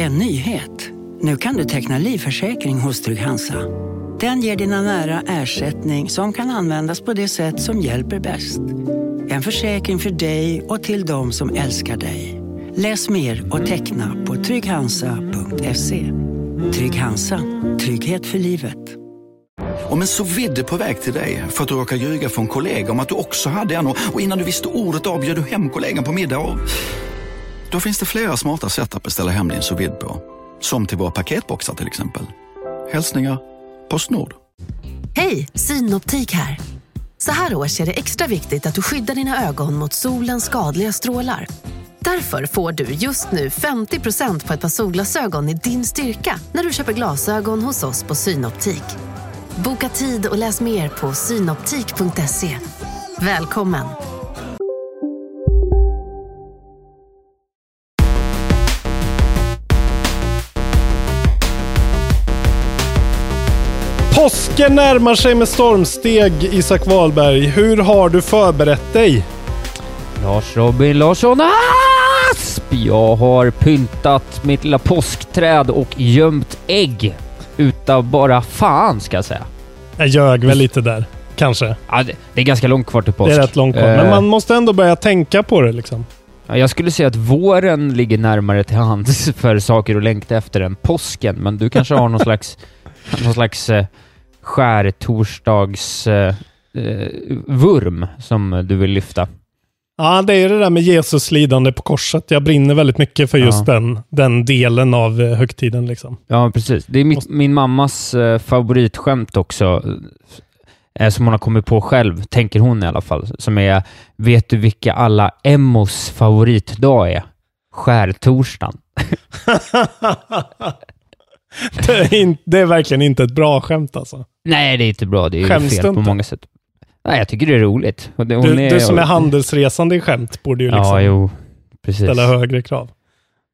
En nyhet. Nu kan du teckna livförsäkring hos Trygg-Hansa. Den ger dina nära ersättning som kan användas på det sätt som hjälper bäst. En försäkring för dig och till de som älskar dig. Läs mer och teckna på trygghansa.se. Trygg Hansa. Trygghet för livet. Om en så vidde på väg till dig för att du råkar ljuga från kollega om att du också hade en och innan du visste ordet av bjöd du hem kollegan på middag och... Då finns det flera smarta sätt att beställa hem din sous på. Som till våra paketboxar till exempel. Hälsningar Postnord. Hej, Synoptik här. Så här års är det extra viktigt att du skyddar dina ögon mot solens skadliga strålar. Därför får du just nu 50% på ett par solglasögon i din styrka när du köper glasögon hos oss på Synoptik. Boka tid och läs mer på synoptik.se. Välkommen! Påsken närmar sig med stormsteg, Isak Wahlberg. Hur har du förberett dig? Lars Robin Larsson Asp! Jag har pyntat mitt lilla påskträd och gömt ägg. Utav bara fan, ska jag säga. Jag ljög väl lite där, kanske. Ja, det, det är ganska långt kvar till påsk. Det är rätt långt kvar, men Eh, man måste ändå börja tänka på det liksom. ja, jag skulle säga att våren ligger närmare till hands för saker att längta efter än påsken, men du kanske har någon slags, någon slags eh, skärtorsdags eh, som du vill lyfta. Ja, det är det där med Jesus lidande på korset. Jag brinner väldigt mycket för just Ja. den, den delen av eh, högtiden liksom. Ja, precis. Det är mitt, min mammas eh, favoritskämt också, eh, som hon har kommit på själv, tänker hon i alla fall, som är Vet du vilka alla Emmos favoritdag är? Skärtorsdagen. det, är in, det är verkligen inte ett bra skämt alltså. Nej, det är inte bra. Det är Skäms fel på inte? många sätt. Nej, jag tycker det är roligt. Hon Du, du som är handelsresande i skämt borde ju liksom Ja, jo. Precis. ställa högre krav.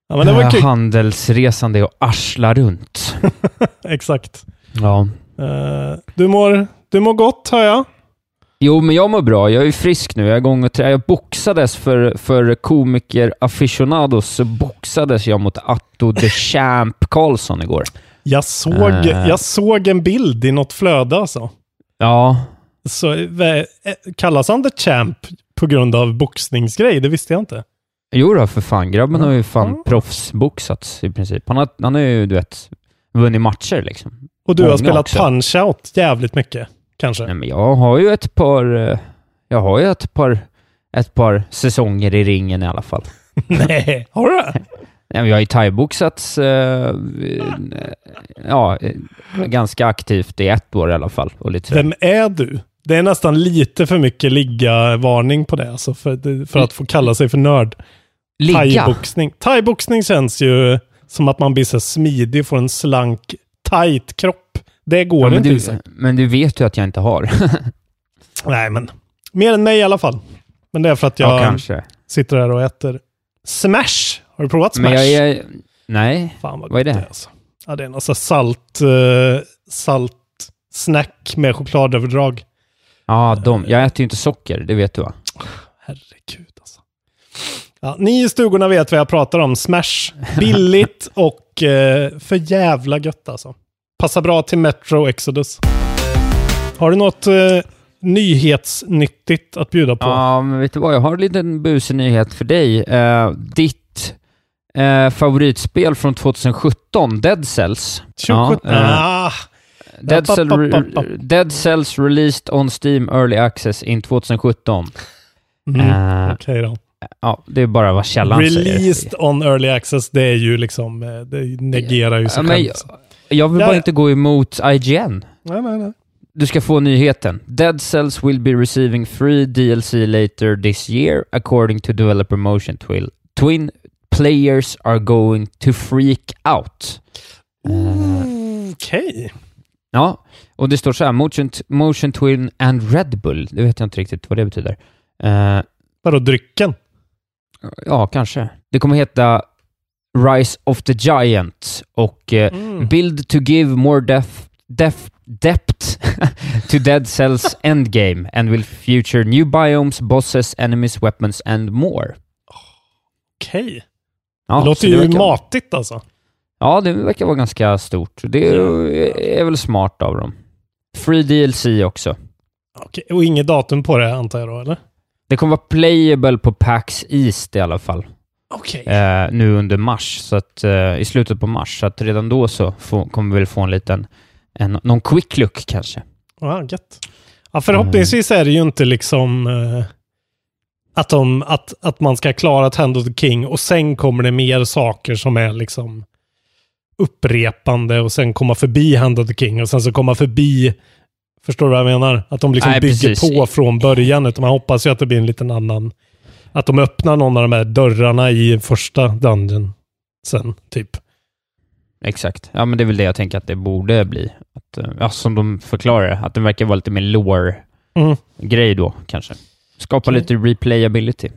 Ja, men det var kul. Handelsresande och arsla runt. Exakt. Ja. Eh, du, mår, du mår gott, hör jag. Jo, men jag mår bra. Jag är frisk nu. Jag är igång och trä- Jag boxades för, för komiker aficionados, så boxades jag mot Atto the Champ Karlsson igår. Jag såg, Eh. jag såg en bild i något flöde alltså. Ja, Så, vä- eh, kallas han The Champ på grund av boxningsgrej? Det visste jag inte. jo då, för fan. Grabben har ju fan Mm. proffsboxats i princip. Han har, han har ju, du vet, vunnit matcher liksom. Och du har Många spelat också. punch-out jävligt mycket, kanske? Nej, men jag har ju ett par... eh, Jag har ju ett par, ett par säsonger i ringen i alla fall. Nej, har du det? Jag har ju thaiboxats eh, ja, eh, ganska aktivt i ett år i alla fall. Och lite. Vem är du? Det är nästan lite för mycket ligga-varning på det, alltså för, för att få kalla sig för nörd. Ligga? Thaiboxning. Thaiboxning känns ju som att man blir så smidig och får en slank, tight kropp. Det går Ja, men, inte. du, Isak. men du vet ju att jag inte har. Nej, men mer än mig i alla fall. Men det är för att ja, jag kanske. sitter här och äter Smash. Har du provat Smash? Jag är... Nej. Fan vad, Vad är gott det? alltså. Ja, det är någon salt, uh, salt snack med chokladöverdrag. Ja, de. Jag äter ju inte socker, det vet du va? Herregud alltså. Ja, ni i stugorna vet vad jag pratar om. Smash. Billigt och eh, för jävla gött alltså. Passar bra till Metro Exodus. Har du något eh, nyhetsnyttigt att bjuda på? Ja, men vet du vad? Jag har en liten busig nyhet för dig. Eh, ditt eh, favoritspel från 2017, Dead Cells. 27? Ja, eh, ah, Dead, Cell. Dead Cells released on Steam Early Access in 2017. mm, Eh, Okej då. ja, det är bara vad källan säger. Released on early access, det är ju liksom, eh, det negerar ju sig Ja, själv. Jag, vill Ja, bara inte gå emot IGN. Nej, nej, nej. Du ska få nyheten. Dead Cells will be receiving free DLC later this year according to developer Motion Twill. Twin players are going to freak out. Mm, Okej. Ja, och det står så här, Motion, Motion Twin and Red Bull. Det vet jag inte riktigt vad det betyder. Eh, Vadå drycken? ja, kanske. Det kommer heta Rise of the Giant och eh, Mm. Build to give more depth, depth, depth to Dead Cells endgame and will feature new biomes, bosses, enemies, weapons and more. Okej. Ja, det låter ju verkar- matigt alltså. Ja, det verkar vara ganska stort. Det är, är väl smart av dem. Free DLC också. Okej, och inget datum på det antar jag då, eller? Det kommer vara playable på PAX East i alla fall. Okej. Eh, nu under mars, så att, eh, i slutet på mars. Så att redan då så får, kommer vi väl få en liten, en, någon quick look kanske. Ja, gött. Ja, förhoppningsvis är det ju inte liksom eh, att, de, att, att man ska klara Hand of the King och sen kommer det mer saker som är liksom upprepande och sen komma förbi Hand of the King och sen så komma förbi Förstår du vad jag menar? Att de liksom Nej, bygger precis. på från början. Utan man hoppas ju att det blir en liten annan... Att de öppnar någon av de här dörrarna i första dungeon sen, typ. Exakt. Ja, men det är väl det jag tänker att det borde bli. Att, eh, ja, som de förklarar att det verkar vara lite mer lore-grej Mm. då, kanske. Skapa Okej. lite replayability.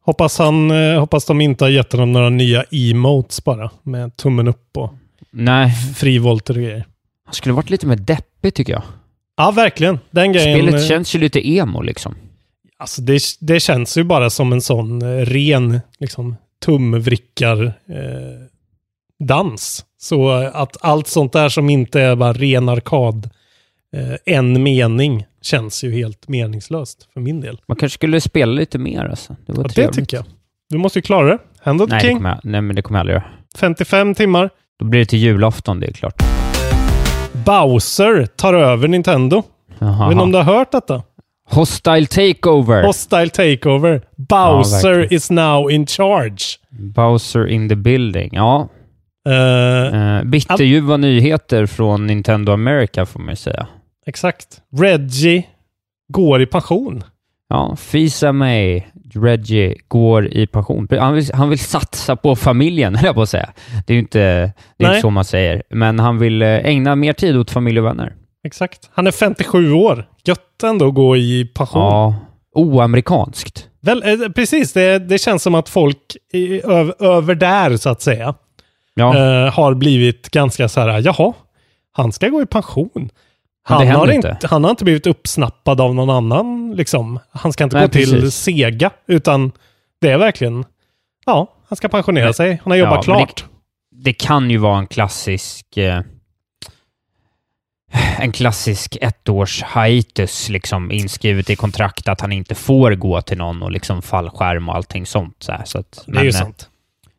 Hoppas, han, eh, hoppas de inte har gett dem några nya emotes bara. Med tummen upp och Nej, frivolter och grejer. han skulle varit lite mer deppig tycker jag. Ja, verkligen. Den grejen. Spelet eh, känns ju lite emo liksom. Alltså det, det känns ju bara som en sån eh, ren liksom, tumvrickar eh, dans. Så eh, att allt sånt där som inte är bara ren arkad, eh, en mening, känns ju helt meningslöst för min del. Man kanske skulle spela lite mer alltså. Det var Ja, det tycker jag. Du måste ju klara det. Hand of Nej, det King, kommer jag, nej, men det kommer jag aldrig göra. 55 timmar. Då blir det till julafton, det är klart. Bowser tar över Nintendo. Vet inte om du har hört detta? Hostile Takeover. Hostile Takeover. Bowser verkligen. is now in charge. Bowser in the building. Ja. Eh, Eh, bitterljuva nyheter från Nintendo America får man ju säga. Exakt. Reggie går i pension. Ja, Fisa May, Reggie, går i pension. Han vill, han vill satsa på familjen, höll jag på att säga. Det är ju inte, det är inte så man säger. Men han vill eh, ägna mer tid åt familj och vänner. Exakt. Han är 57 år. Gött ändå att gå i pension. Ja, oamerikanskt. Väl, eh, precis, det, det känns som att folk i, över, över där, så att säga, Ja, eh, har blivit ganska så här, jaha, han ska gå i pension. Det Han har, inte. inte, han har inte blivit uppsnappad av någon annan, liksom. Han ska inte Nej, gå till precis. Sega, utan det är verkligen, ja, han ska pensionera Nej. sig. Han har jobbat Ja, klart. det kan ju vara en klassisk... Eh, en klassisk ettårs hiatus, liksom inskrivet i kontrakt att han inte får gå till någon och liksom fallskärm och allting sånt. Så, så att, Det är ju men, eh, sant.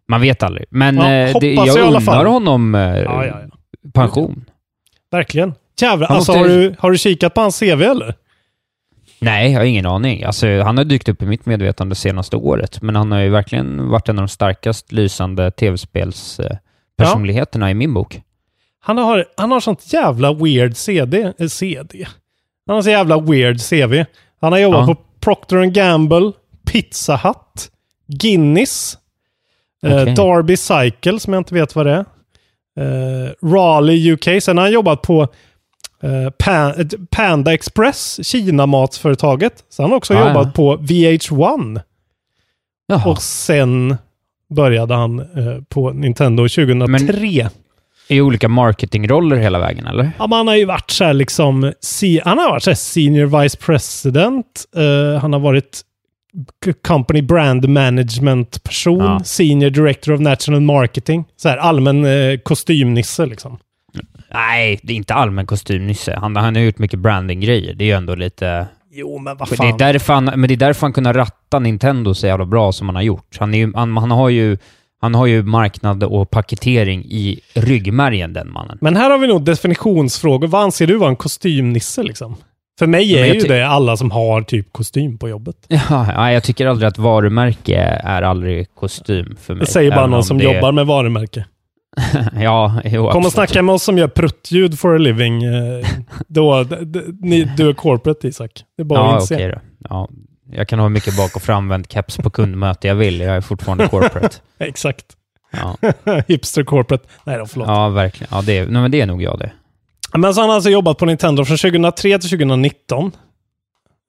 Man vet aldrig. Men Ja, eh, det, jag alla undrar honom eh, Ja, ja, pension. Verkligen. Jävlar, alltså måste- har, du, har du kikat på hans CV eller? Nej, jag har ingen aning. Alltså, han har dykt upp i mitt medvetande senaste året, men han har ju verkligen varit en av de starkast lysande tv-spelspersonligheterna i min bok. Han har, han har sånt jävla weird CD. Eh, CD. Han har så jävla weird CV. Han har jobbat Ja. på Procter Gamble, Pizza Hut, Guinness, eh, Okej. Darby Cycle som jag inte vet vad det är. Eh, Raleigh UK. Sen har han jobbat på eh, Pan, eh, Panda Express, Kina-matsföretaget. Han har också Ah, jobbat ja. på VH1. Jaha. Och sen började han eh, på Nintendo 2003. I olika marketingroller hela vägen, eller? Ja, men han har ju varit så här liksom, han har varit så senior vice president, eh, han har varit company brand management person, Ja. senior director of national marketing, så här allmän eh, kostymnisse liksom. Nej, det är inte allmän kostymnisse. Han, han har gjort mycket branding-grejer. Det är ju ändå lite... Jo, men vad Det fan. är därför han, men det är därför han kunde ratta Nintendo så jävla bra som han har gjort. Han, ju, han, han, har ju, han har ju marknad och paketering i ryggmärgen, den mannen. Men här har vi nog definitionsfrågor. Vad anser du vara en kostymnisse liksom? För mig är ju det alla som har typ kostym på jobbet. Ja, ja, jag tycker aldrig att varumärke är aldrig kostym för mig. Det säger bara någon om som det- jobbar med varumärke. ja, jo, Kom och snacka med oss som gör pruttljud for a living. eh, Då, ni, du är corporate Isak. Det är bara Ja, att inse. okej då. Ja, jag kan ha mycket bak och framvänd keps på kundmöte jag vill. Jag är fortfarande corporate. Exakt. Ja, Hipster corporate. Nej då, förlåt. ja verkligen. Ja, det, är, nej, men det är nog jag det. Men så har han alltså jobbat på Nintendo från 2003 till 2019.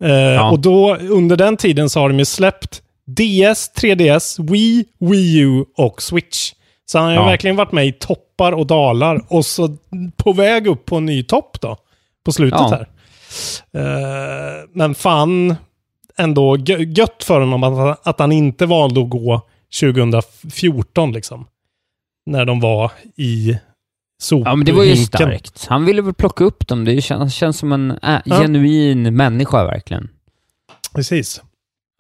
Eh, Och då, under den tiden så har de ju släppt DS, 3DS, Wii, Wii U och Switch. Så han har Ja. verkligen varit med i toppar och dalar och så på väg upp på en ny topp då. På slutet Ja. här. Eh, men fan, ändå gö- gött för honom att, att han inte valde att gå 2014 liksom. när de var i sophinken. Ja, men det var ju starkt. Han ville väl plocka upp dem. Det känns, känns som en äh, Ja. genuin människa verkligen. Precis.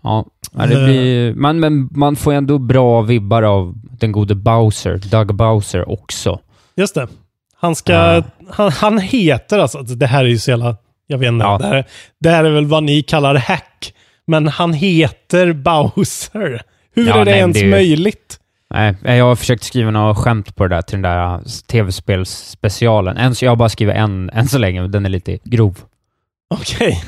Ja, det Eh. blir, man, men man får ändå bra vibbar av den gode Bowser, Doug Bowser också. Just det. Han ska... Ja. Han, han heter alltså... Det här är ju så jävla... Jag vet inte. Ja. Det, här, det här är väl vad ni kallar hack. Men han heter Bowser. Hur Ja, är det nej, ens det är ju- möjligt? Nej, jag har försökt skriva några skämt på det där till den där äh, tv-spelsspecialen. Än jag har bara skrivit en än så länge, men den är lite grov. Okej.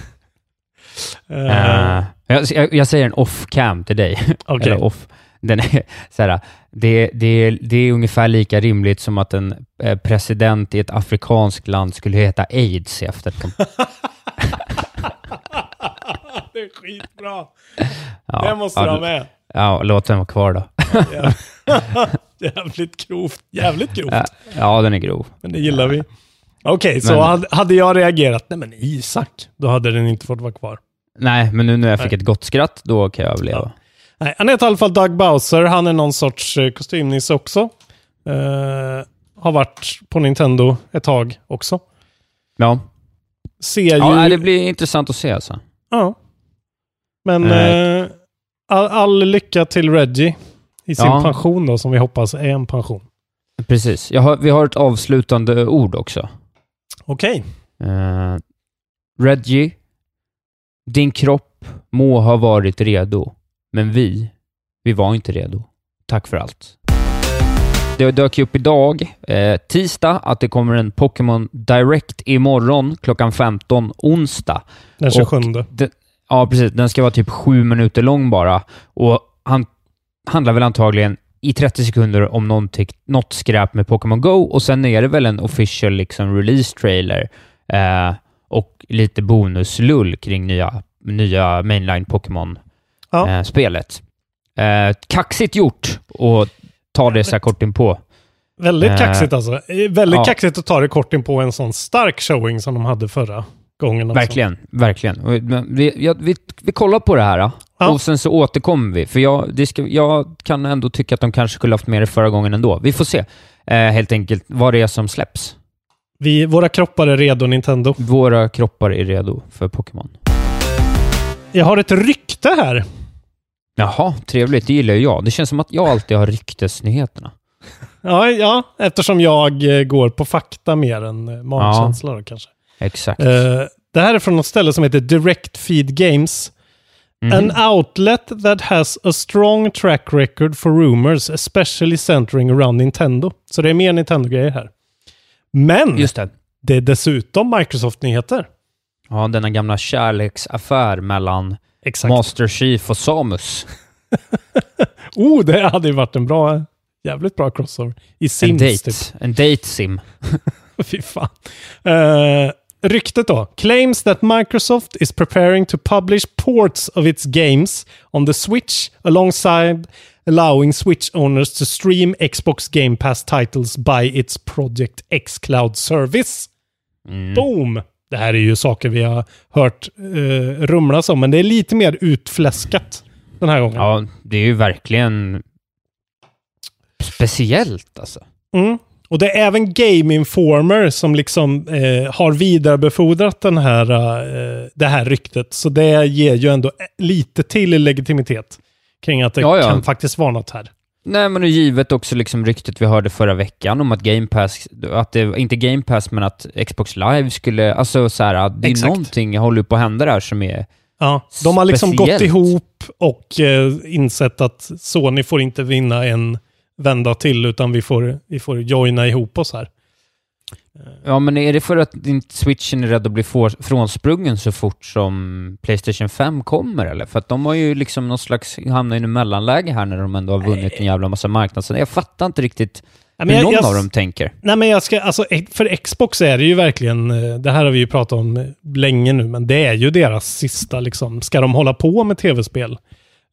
Eh, Eh, jag, jag, jag säger en off-cam till dig. Okej. Eller off. Den är, så här, det, det, det är ungefär lika rimligt som att en eh, president i ett afrikanskt land skulle heta aids i efternamn. Det är skitbra. Ja, det måste ja, du ha med. Ja, låt den vara kvar då. Ja. Jävligt grovt. Jävligt grovt. Ja, ja, den är grov. Men det gillar vi. Okej, så Men- hade, jag reagerat, nej men Isak, då hade den inte fått vara kvar. Nej, men nu när jag fick Nej. ett gott skratt, då kan jag överleva. Nej, han heter i alla fall Doug Bowser. Han är någon sorts eh, kostymnisse också. Eh, har varit på Nintendo ett tag också. Ja, Ser ju... ja det blir intressant att se alltså. Ja. Men Eh. all, all lycka till Reggie i sin Ja. pension då, som vi hoppas är en pension. Precis. Har, vi har ett avslutande ord också. Okej. Eh, Reggie, din kropp må ha varit redo, men vi, vi var inte redo. Tack för allt. Det dök ju upp idag, eh, tisdag, att det kommer en Pokémon Direct imorgon klockan 15, onsdag. Den 27. Den, ja, precis. Den ska vara typ sju minuter lång bara. Och han handlar väl antagligen i 30 sekunder om någonting, något skräp med Pokémon Go och sen är det väl en official liksom, release-trailer eh, och lite bonuslull kring nya, nya mainline Ja. Pokémon-spelet. Eh, kaxigt gjort och ta det så här kort in på. Väldigt Eh, kaxigt alltså. Eh, Väldigt ja. kaxigt att ta det kort in på en sån stark showing som de hade förra gången. Alltså. Verkligen, verkligen. Vi, ja, vi, vi kollar på det här. Ja. och sen så återkommer vi. För jag, ska, jag kan ändå tycka att de kanske skulle haft med det förra gången ändå. Vi får se eh, helt enkelt vad det är som släpps. Vi, våra kroppar är redo Nintendo. Våra kroppar är redo för Pokémon. Jag har ett rykte här. Jaha, trevligt. Det gillar ju jag. Det känns som att jag alltid har ryktesnyheterna. Ja, ja eftersom jag eh, går på fakta mer än eh, magkänsla då kanske. Exakt. Eh, det här är från något ställe som heter Direct Feed Games. Mhm. An outlet that has a strong track record for rumors, especially centering around Nintendo. Så det är mer Nintendo-grejer här. Men Just det. det är dessutom Microsoft-nyheter. Ja, denna gamla kärleksaffär mellan Exakt. Master Chief och Samus. Oh, det hade ju varit en bra, jävligt bra crossover. I En Sims date. typ. En date sim. Fy fan. Uh, ryktet då. Claims that Microsoft is preparing to publish ports of its games on the Switch alongside allowing Switch owners to stream Xbox Game Pass titles by its Project X Cloud Service. Mm. Boom! Det här är ju saker vi har hört uh, rumlas om, men det är lite mer utfläskat den här gången. Ja, det är ju verkligen speciellt alltså. Mm. Och det är även Game Informer som liksom eh, har vidarebefordrat den här, eh, det här ryktet. Så det ger ju ändå lite till legitimitet kring att det Ja, ja. kan faktiskt vara något här. Nej, men och givet också liksom ryktet vi hörde förra veckan om att Game Pass, att det, inte Game Pass, men att Xbox Live skulle, alltså så här, det är Exakt. någonting håller på att hända där som är, Ja, de har liksom gått Speciellt. ihop och eh, insett att Sony får inte vinna en vända till, utan vi får, vi får joina ihop oss här. ja men är det för att inte Switchen är rädd att bli frånsprungen så fort som Playstation 5 kommer eller? För att de har ju liksom någon slags, hamnat i en mellanläge här när de ändå har vunnit en jävla massa marknadsandel. Jag fattar inte riktigt hur jag- någon jag- av dem tänker. Nej, men jag ska, alltså, för Xbox är det ju verkligen, eh, det här har vi ju pratat om eh, länge nu, men det är ju deras sista, liksom, ska de hålla på med tv-spel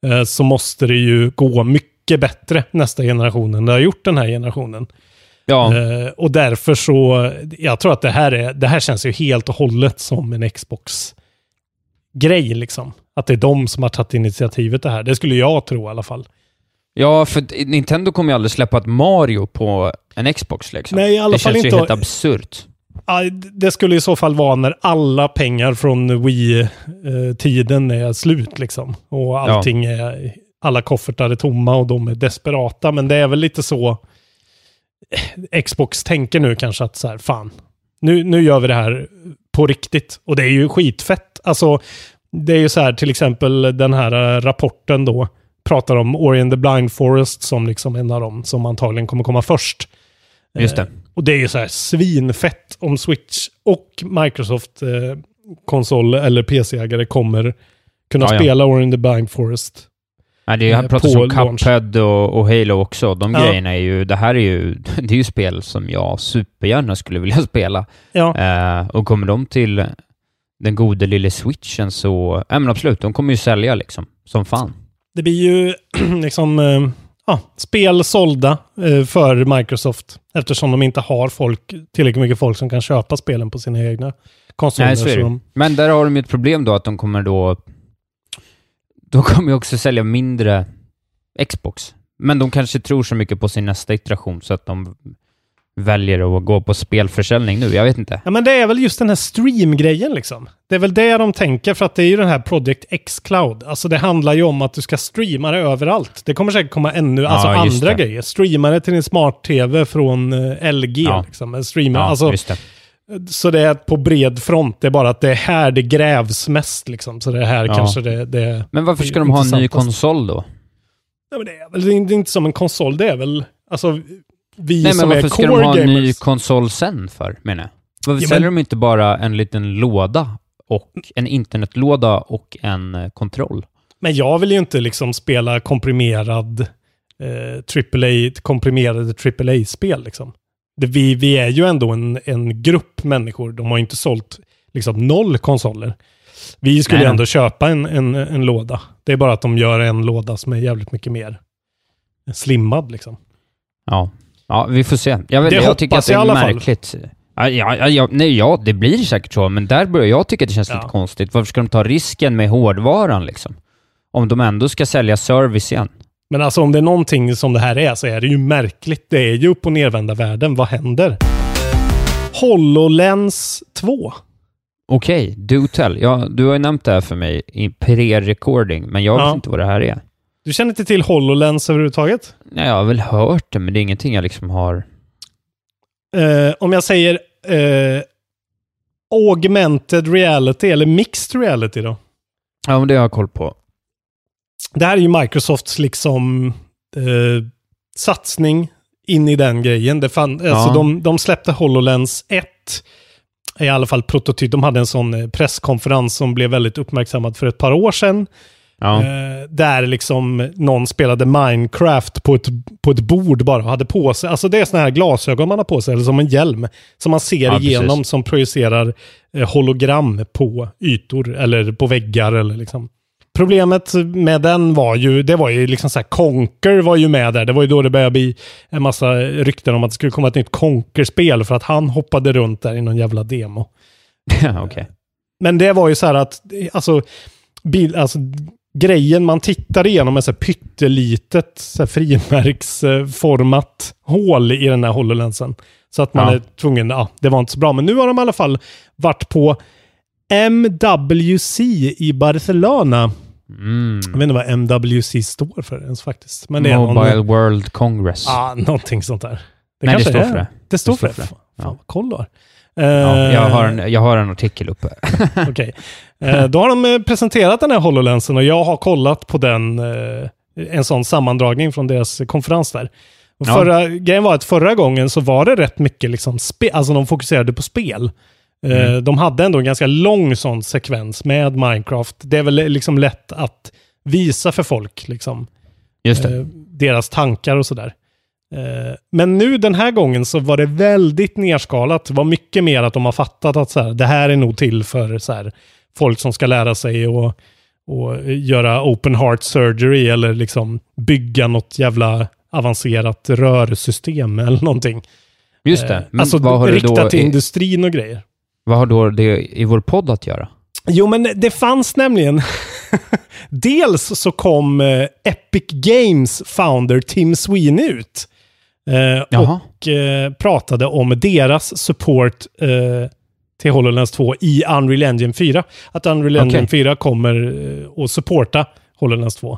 eh, så måste det ju gå mycket bättre nästa generation än det har gjort den här generationen. Ja, Eh, och därför så, jag tror att det här, är, det här känns ju helt och hållet som en Xbox-grej liksom. Att det är de som har tagit initiativet det här. Det skulle jag tro i alla fall. Ja, för Nintendo kommer ju aldrig släppa ett Mario på en Xbox liksom. Nej, i alla det fall känns inte- ju helt absurt. Ja, det skulle i så fall vara när alla pengar från Wii-tiden är slut liksom. Och allting är, alla koffertar är tomma och de är desperata. Men det är väl lite så Xbox tänker nu kanske att så här, fan, nu, nu gör vi det här på riktigt. Och det är ju skitfett. Alltså, det är ju så här, till exempel den här eh, rapporten då, pratar om Ori and the Blind Forest som liksom en av dem som antagligen kommer komma först. Just det. Eh, Och det är ju så här svinfett om Switch och Microsoft eh, konsol eller PC-ägare kommer kunna Ja, ja. spela Ori and the Blind Forest. Nej, det pratas på om. Cuphead och, och Halo också. De Ja. grejerna är ju, det här är ju, det är ju spel som jag supergärna skulle vilja spela. Ja, Eh, och kommer de till den gode lille switchen så, ja men absolut, de kommer ju sälja liksom, som fan. det blir ju liksom eh, ja, spel sålda eh, för Microsoft eftersom de inte har folk, tillräckligt mycket folk som kan köpa spelen på sina egna konsoler. Nej, så är det. de, Men där har de ju ett problem då att de kommer då, de kommer ju också sälja mindre Xbox. Men de kanske tror så mycket på sin nästa iteration så att de väljer att gå på spelförsäljning nu. Jag vet inte. Ja, men det är väl just den här stream-grejen liksom. Det är väl det de tänker, för att det är ju den här Project X Cloud. Alltså det handlar ju om att du ska streama det överallt. Det kommer säkert komma ännu, alltså just andra det. grejer. Streama det till din smart-tv från eh, LG. Ja. Liksom. Streama, Ja, alltså, just det. Så det är på bred front. Det är bara att det är här det grävs mest. Liksom. Så det är här Ja. kanske det, det Men varför ska de ha en ny konsol då? Ja, men det, är väl, det är inte- som en konsol, det är väl... Alltså, vi Nej, som men är varför ska core de ha en ny gamers. konsol sen för, menar jag? Varför Ja, säljer men- de inte bara en liten låda och en internetlåda och en eh, kontroll? Men jag vill ju inte liksom spela komprimerad eh, AAA, komprimerade AAA-spel liksom. Det, vi, vi är ju ändå en, en grupp människor. De har inte sålt liksom noll konsoler. Vi skulle Nej, ändå köpa en, en, en låda. Det är bara att de gör en låda som är jävligt mycket mer slimmad liksom. Ja, ja vi får se. Jag, vet, Det jag tycker att det är märkligt. Ja, ja, ja, nej, ja, det blir säkert så, men där börjar jag tycka att det känns Ja. lite konstigt. Varför ska de ta risken med hårdvaran liksom? Om de ändå ska sälja service igen. Men alltså om det är någonting som det här är så är det ju märkligt. Det är ju upp och nervända världen. Vad händer? HoloLens 2. Okej, do tell. Ja, du har ju nämnt det här för mig i pre-recording, men jag vet Ja. inte vad det här är. Du känner inte till HoloLens överhuvudtaget? Nej, jag har väl hört det, men det är ingenting jag liksom har... Eh, om jag säger eh, augmented reality eller mixed reality då. Ja, men det har jag koll på. Det här är ju Microsofts liksom eh, satsning in i den grejen. Det fann, alltså de, de släppte HoloLens 1. I alla fall prototyp. De hade en sån eh, presskonferens som blev väldigt uppmärksammad för ett par år sedan. Ja, Eh, där liksom någon spelade Minecraft på ett, på ett bord bara och hade på sig. Alltså det är såna här glasögon man har på sig, eller som en hjälm. Som man ser Ja, igenom precis. som projicerar eh, hologram på ytor eller på väggar eller liksom. Problemet med den var ju, det var ju liksom så här, Conker var ju med där. Det var ju då det började bli en massa rykten om att det skulle komma ett nytt Conker-spel för att han hoppade runt där i någon jävla demo. okej. Men det var ju så här att, alltså, bil, alltså grejen man tittar igenom är så här pyttelitet så här frimärksformat hål i den här HoloLensen. Så att man Ja. är tvungen, ja, det var inte så bra. Men nu har de i alla fall varit på MWC i Barcelona. Mm. Jag vet inte vad MWC står för ens faktiskt. Men det är Mobile någon, World Congress. ja, någonting sånt där. Det Nej, det står för det. Det står Det för står det. för det. Fan, vad koll du har. Ja, jag, Eh, har en, jag har en artikel uppe. Okej. Eh, då har de eh, presenterat den här HoloLensen och jag har kollat på den, en sån sammandragning från deras konferens där. Och Ja. förra, grejen var att förra gången så var det rätt mycket liksom spe, alltså de fokuserade på spel. Eh, Mm. De hade ändå en ganska lång sån sekvens med Minecraft. Det är väl liksom lätt att visa för folk liksom eh, deras tankar och sådär. Eh, men nu den här gången så var det väldigt nerskalat. Det var mycket mer att de har fattat att så här, det här är nog till för så här, folk som ska lära sig och, och göra open heart surgery eller liksom bygga något jävla avancerat rörsystem eller någonting. Just det. Men alltså vad har, riktat då, till industrin och grejer. Vad har då det i vår podd att göra? Jo, men det fanns nämligen dels så kom eh, Epic Games founder Tim Sweeney ut. Eh, och eh, pratade om deras support till HoloLens 2 i Unreal Engine 4. Att Unreal Engine Okej. 4 kommer att supporta HoloLens 2.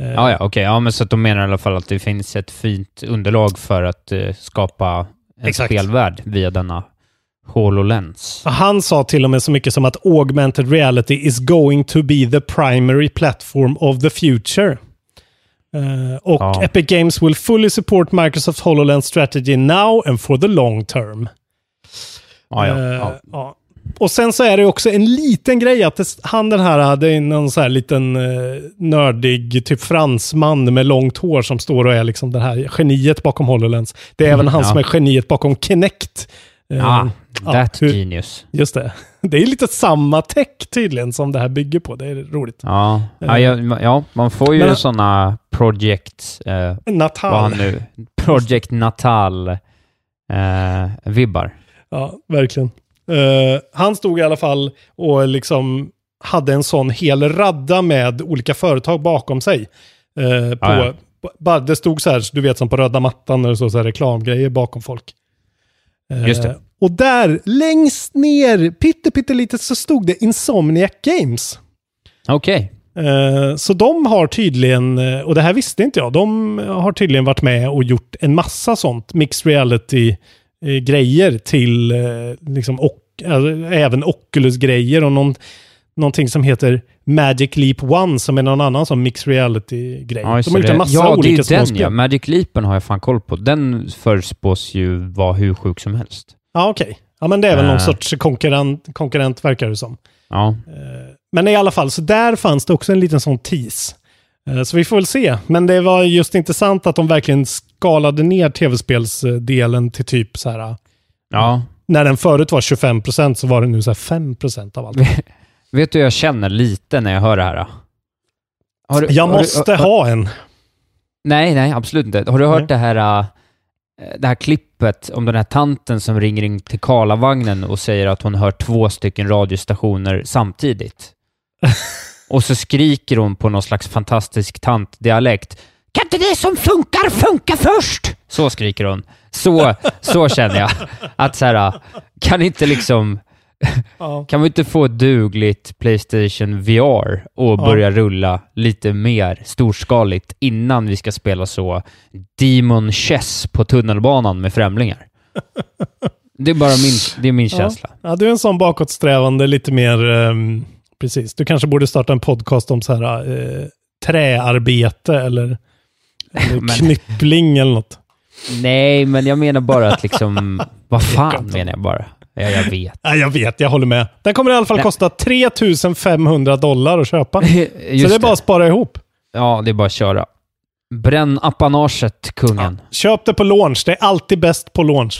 Eh, Ja, ja, okej. Ja, men så att de menar i alla fall att det finns ett fint underlag för att eh, skapa en Exakt. spelvärld via denna HoloLens. Han sa till och med så mycket som att augmented reality is going to be the primary platform of the future. Eh, och Ja. Epic Games will fully support Microsoft HoloLens strategy now and for the long term. Ja, ja. Eh, ja. ja. Och sen så är det också en liten grej att det, han den här, är någon så här liten eh, nördig, typ fransman med långt hår som står och är liksom det här geniet bakom HoloLens. Det är även han ja. som är geniet bakom Kinect. Eh, Ah, ja, that hur- genius. Just det. Det är lite samma tech tydligen som det här bygger på. Det är roligt. Ja, ja, ja, ja man får ju sådana project... Eh, Natal. nu... Project Natal-vibbar. Ja, verkligen. Eh, han stod i alla fall och liksom hade en sån hel radda med olika företag bakom sig. Eh, på, Ja, ja. på- det stod så här, du vet som på röda mattan när det så här reklamgrejer bakom folk. Eh, Just det. Och där, längst ner, pytte, pyttelitet, så stod det Insomniac Games. Okej. Eh, Så de har tydligen, eh, och det här visste inte jag, de har tydligen varit med och gjort en massa sånt mixed reality-grejer till eh, liksom, och, även Oculus-grejer och någon, någonting som heter Magic Leap One som är någon annan sån mixed reality-grej. Ja, de har gjort det. en massa ja, det är olika ju små den ja. Magic Leapen har jag fan koll på. Den förspås ju vara hur sjuk som helst. Ja, okej. Ja, men det är väl någon Eh. sorts konkurrent, konkurrent verkar det som. Ja, Men i alla fall, så där fanns det också en liten sån tease. Eh, Så vi får väl se. Men det var just intressant att de verkligen skalade ner tv-spelsdelen till typ så här. ja. När den förut var 25% så var det nu så här 5% av allt. Vet du hur jag känner lite när jag hör det här? Du- Jag har du- måste har- ha en. Nej, nej, absolut inte. Har du hört Nej. det här, äh, det här klippet om den här tanten som ringer in till Karlavagnen och säger att hon hör två stycken radiostationer samtidigt? och så skriker hon på någon slags fantastisk tantdialekt. Kan inte det som funkar funka först? Så skriker hon. Så, så känner jag. Att så här, kan inte liksom... Ja. Kan vi inte få ett dugligt Playstation VR och Ja. börja rulla lite mer storskaligt innan vi ska spela så Demon Chess på tunnelbanan med främlingar? Det är bara min, det är min Ja. känsla. Ja, du är en sån bakåtsträvande, lite mer... ehm, precis. Du kanske borde starta en podcast om så här eh, träarbete eller, eller Men- knyppling eller något. Nej, men jag menar bara att liksom... Vad fan menar jag bara? Ja, jag vet. Ja, jag vet, jag håller med. Den kommer i alla fall Nej. kosta 3500 dollar att köpa. Så det är bara att spara ihop. Ja, det är bara att köra. Bränn apanaget, kungen. Köp det på launch. Det är alltid bäst på launch.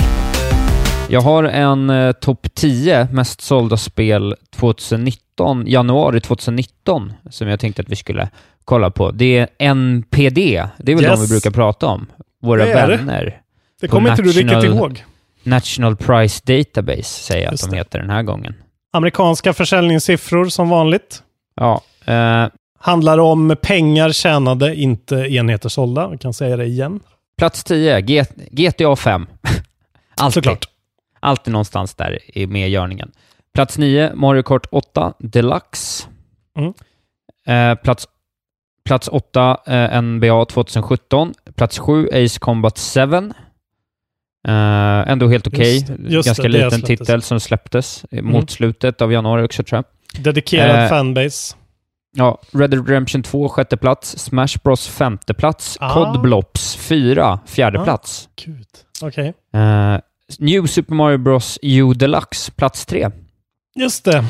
Jag har en eh, topp 10 mest sålda spel 2019, januari 2019, som jag tänkte att vi skulle kolla på. Det är NPD. Det är väl Yes. de vi brukar prata om. Våra Det det. vänner. Det På kommer inte du riktigt ihåg. National Price Database säger jag Just att de det. heter den här gången. Amerikanska försäljningssiffror som vanligt. Ja, eh, Handlar om pengar tjänade, inte enheter sålda. Vi kan säga det igen. plats 10, G- GTA 5. Alltid. Såklart. Alltid någonstans där i- med i görningen. Plats 9, Mario Kart 8 Deluxe. Mm. Eh, plats, plats 8, eh, NBA 2017. Plats 7, Ace Combat 7. Eh, ändå helt okej. Just Ganska det, det liten släpptes. titel som släpptes eh, mot Mm. slutet av januari också tror jag. Dedikerad Eh, fanbase. Ja, Red Dead Redemption 2 sjätte plats, Smash Bros femte plats, Ah. COD Blops 4 fjärde Ah. plats. Gud. Okej. Eh, New Super Mario Bros U Deluxe plats 3. Just det.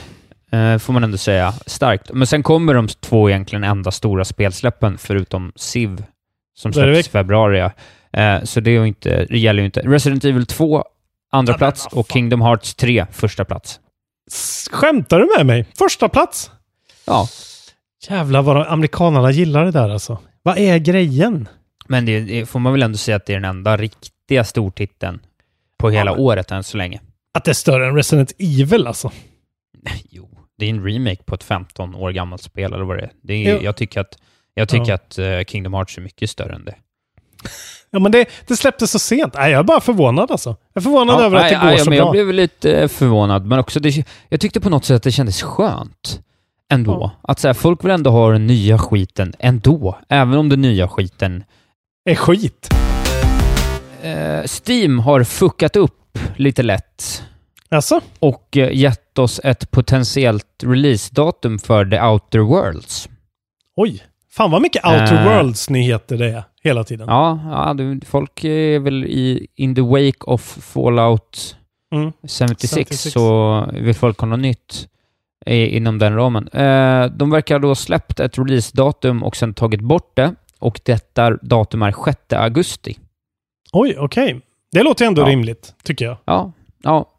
Eh, får man ändå säga. Starkt. Men sen kommer de två egentligen enda stora spelsläppen förutom Civ som Det släpps i det. februari. Eh, så det, är ju inte, det gäller ju inte. Resident Evil 2 andra Ja, plats och. Kingdom Hearts 3 första plats. Skämtar du med mig? Första plats? Ja, Jävlar vad amerikanerna gillar det där alltså. Vad är grejen? men det, det får man väl ändå säga att det är den enda riktiga stortiteln på hela men- året än så länge. Att det är större än Resident Evil alltså. Jo, Det är en remake på ett 15 år gammalt spel, eller vad det är. Det är Jo. jag tycker att, jag tycker Ja. att eh, Kingdom Hearts är mycket större än det. Ja, men det, det släpptes så sent. Nej, jag är bara förvånad alltså. Jag är förvånad över att nej, det går nej, så men bra. Jag blev lite förvånad, men också det, jag tyckte på något sätt att det kändes skönt ändå. Ja. Att så här, folk vill ändå ha den nya skiten ändå, även om den nya skiten... är skit. Eh, Steam har fuckat upp lite lätt Alltså? och eh, gett oss ett potentiellt releasedatum för The Outer Worlds. Oj. Fan vad mycket Outer Eh. Worlds-nyheter det är hela tiden. Ja, ja du, folk är väl i in the wake of Fallout Mm. 76, 76. så vill folk ha något nytt i, inom den ramen. Eh, de verkar då ha släppt ett releasedatum och sen tagit bort det och detta datum är 6 augusti. Oj, okej. Det låter ändå Ja. rimligt, tycker jag. Ja, ja.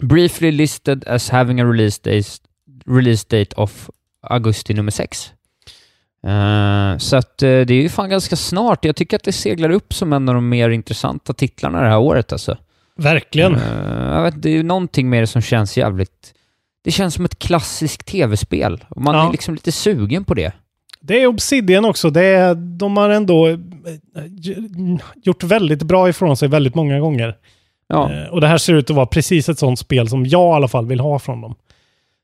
Briefly listed as having a release date, release date of augusti nummer 6. Eh, så att eh, det är ju fan ganska snart. Jag tycker att det seglar upp som en av de mer intressanta titlarna det här året alltså. Verkligen. Eh, jag vet, det är ju någonting med det som känns jävligt... Det känns som ett klassiskt tv-spel. Och man Ja. är liksom lite sugen på det. Det är Obsidian också. Det är, de har ändå gjort väldigt bra ifrån sig väldigt många gånger. Ja, Och det här ser ut att vara precis ett sånt spel som jag i alla fall vill ha från dem.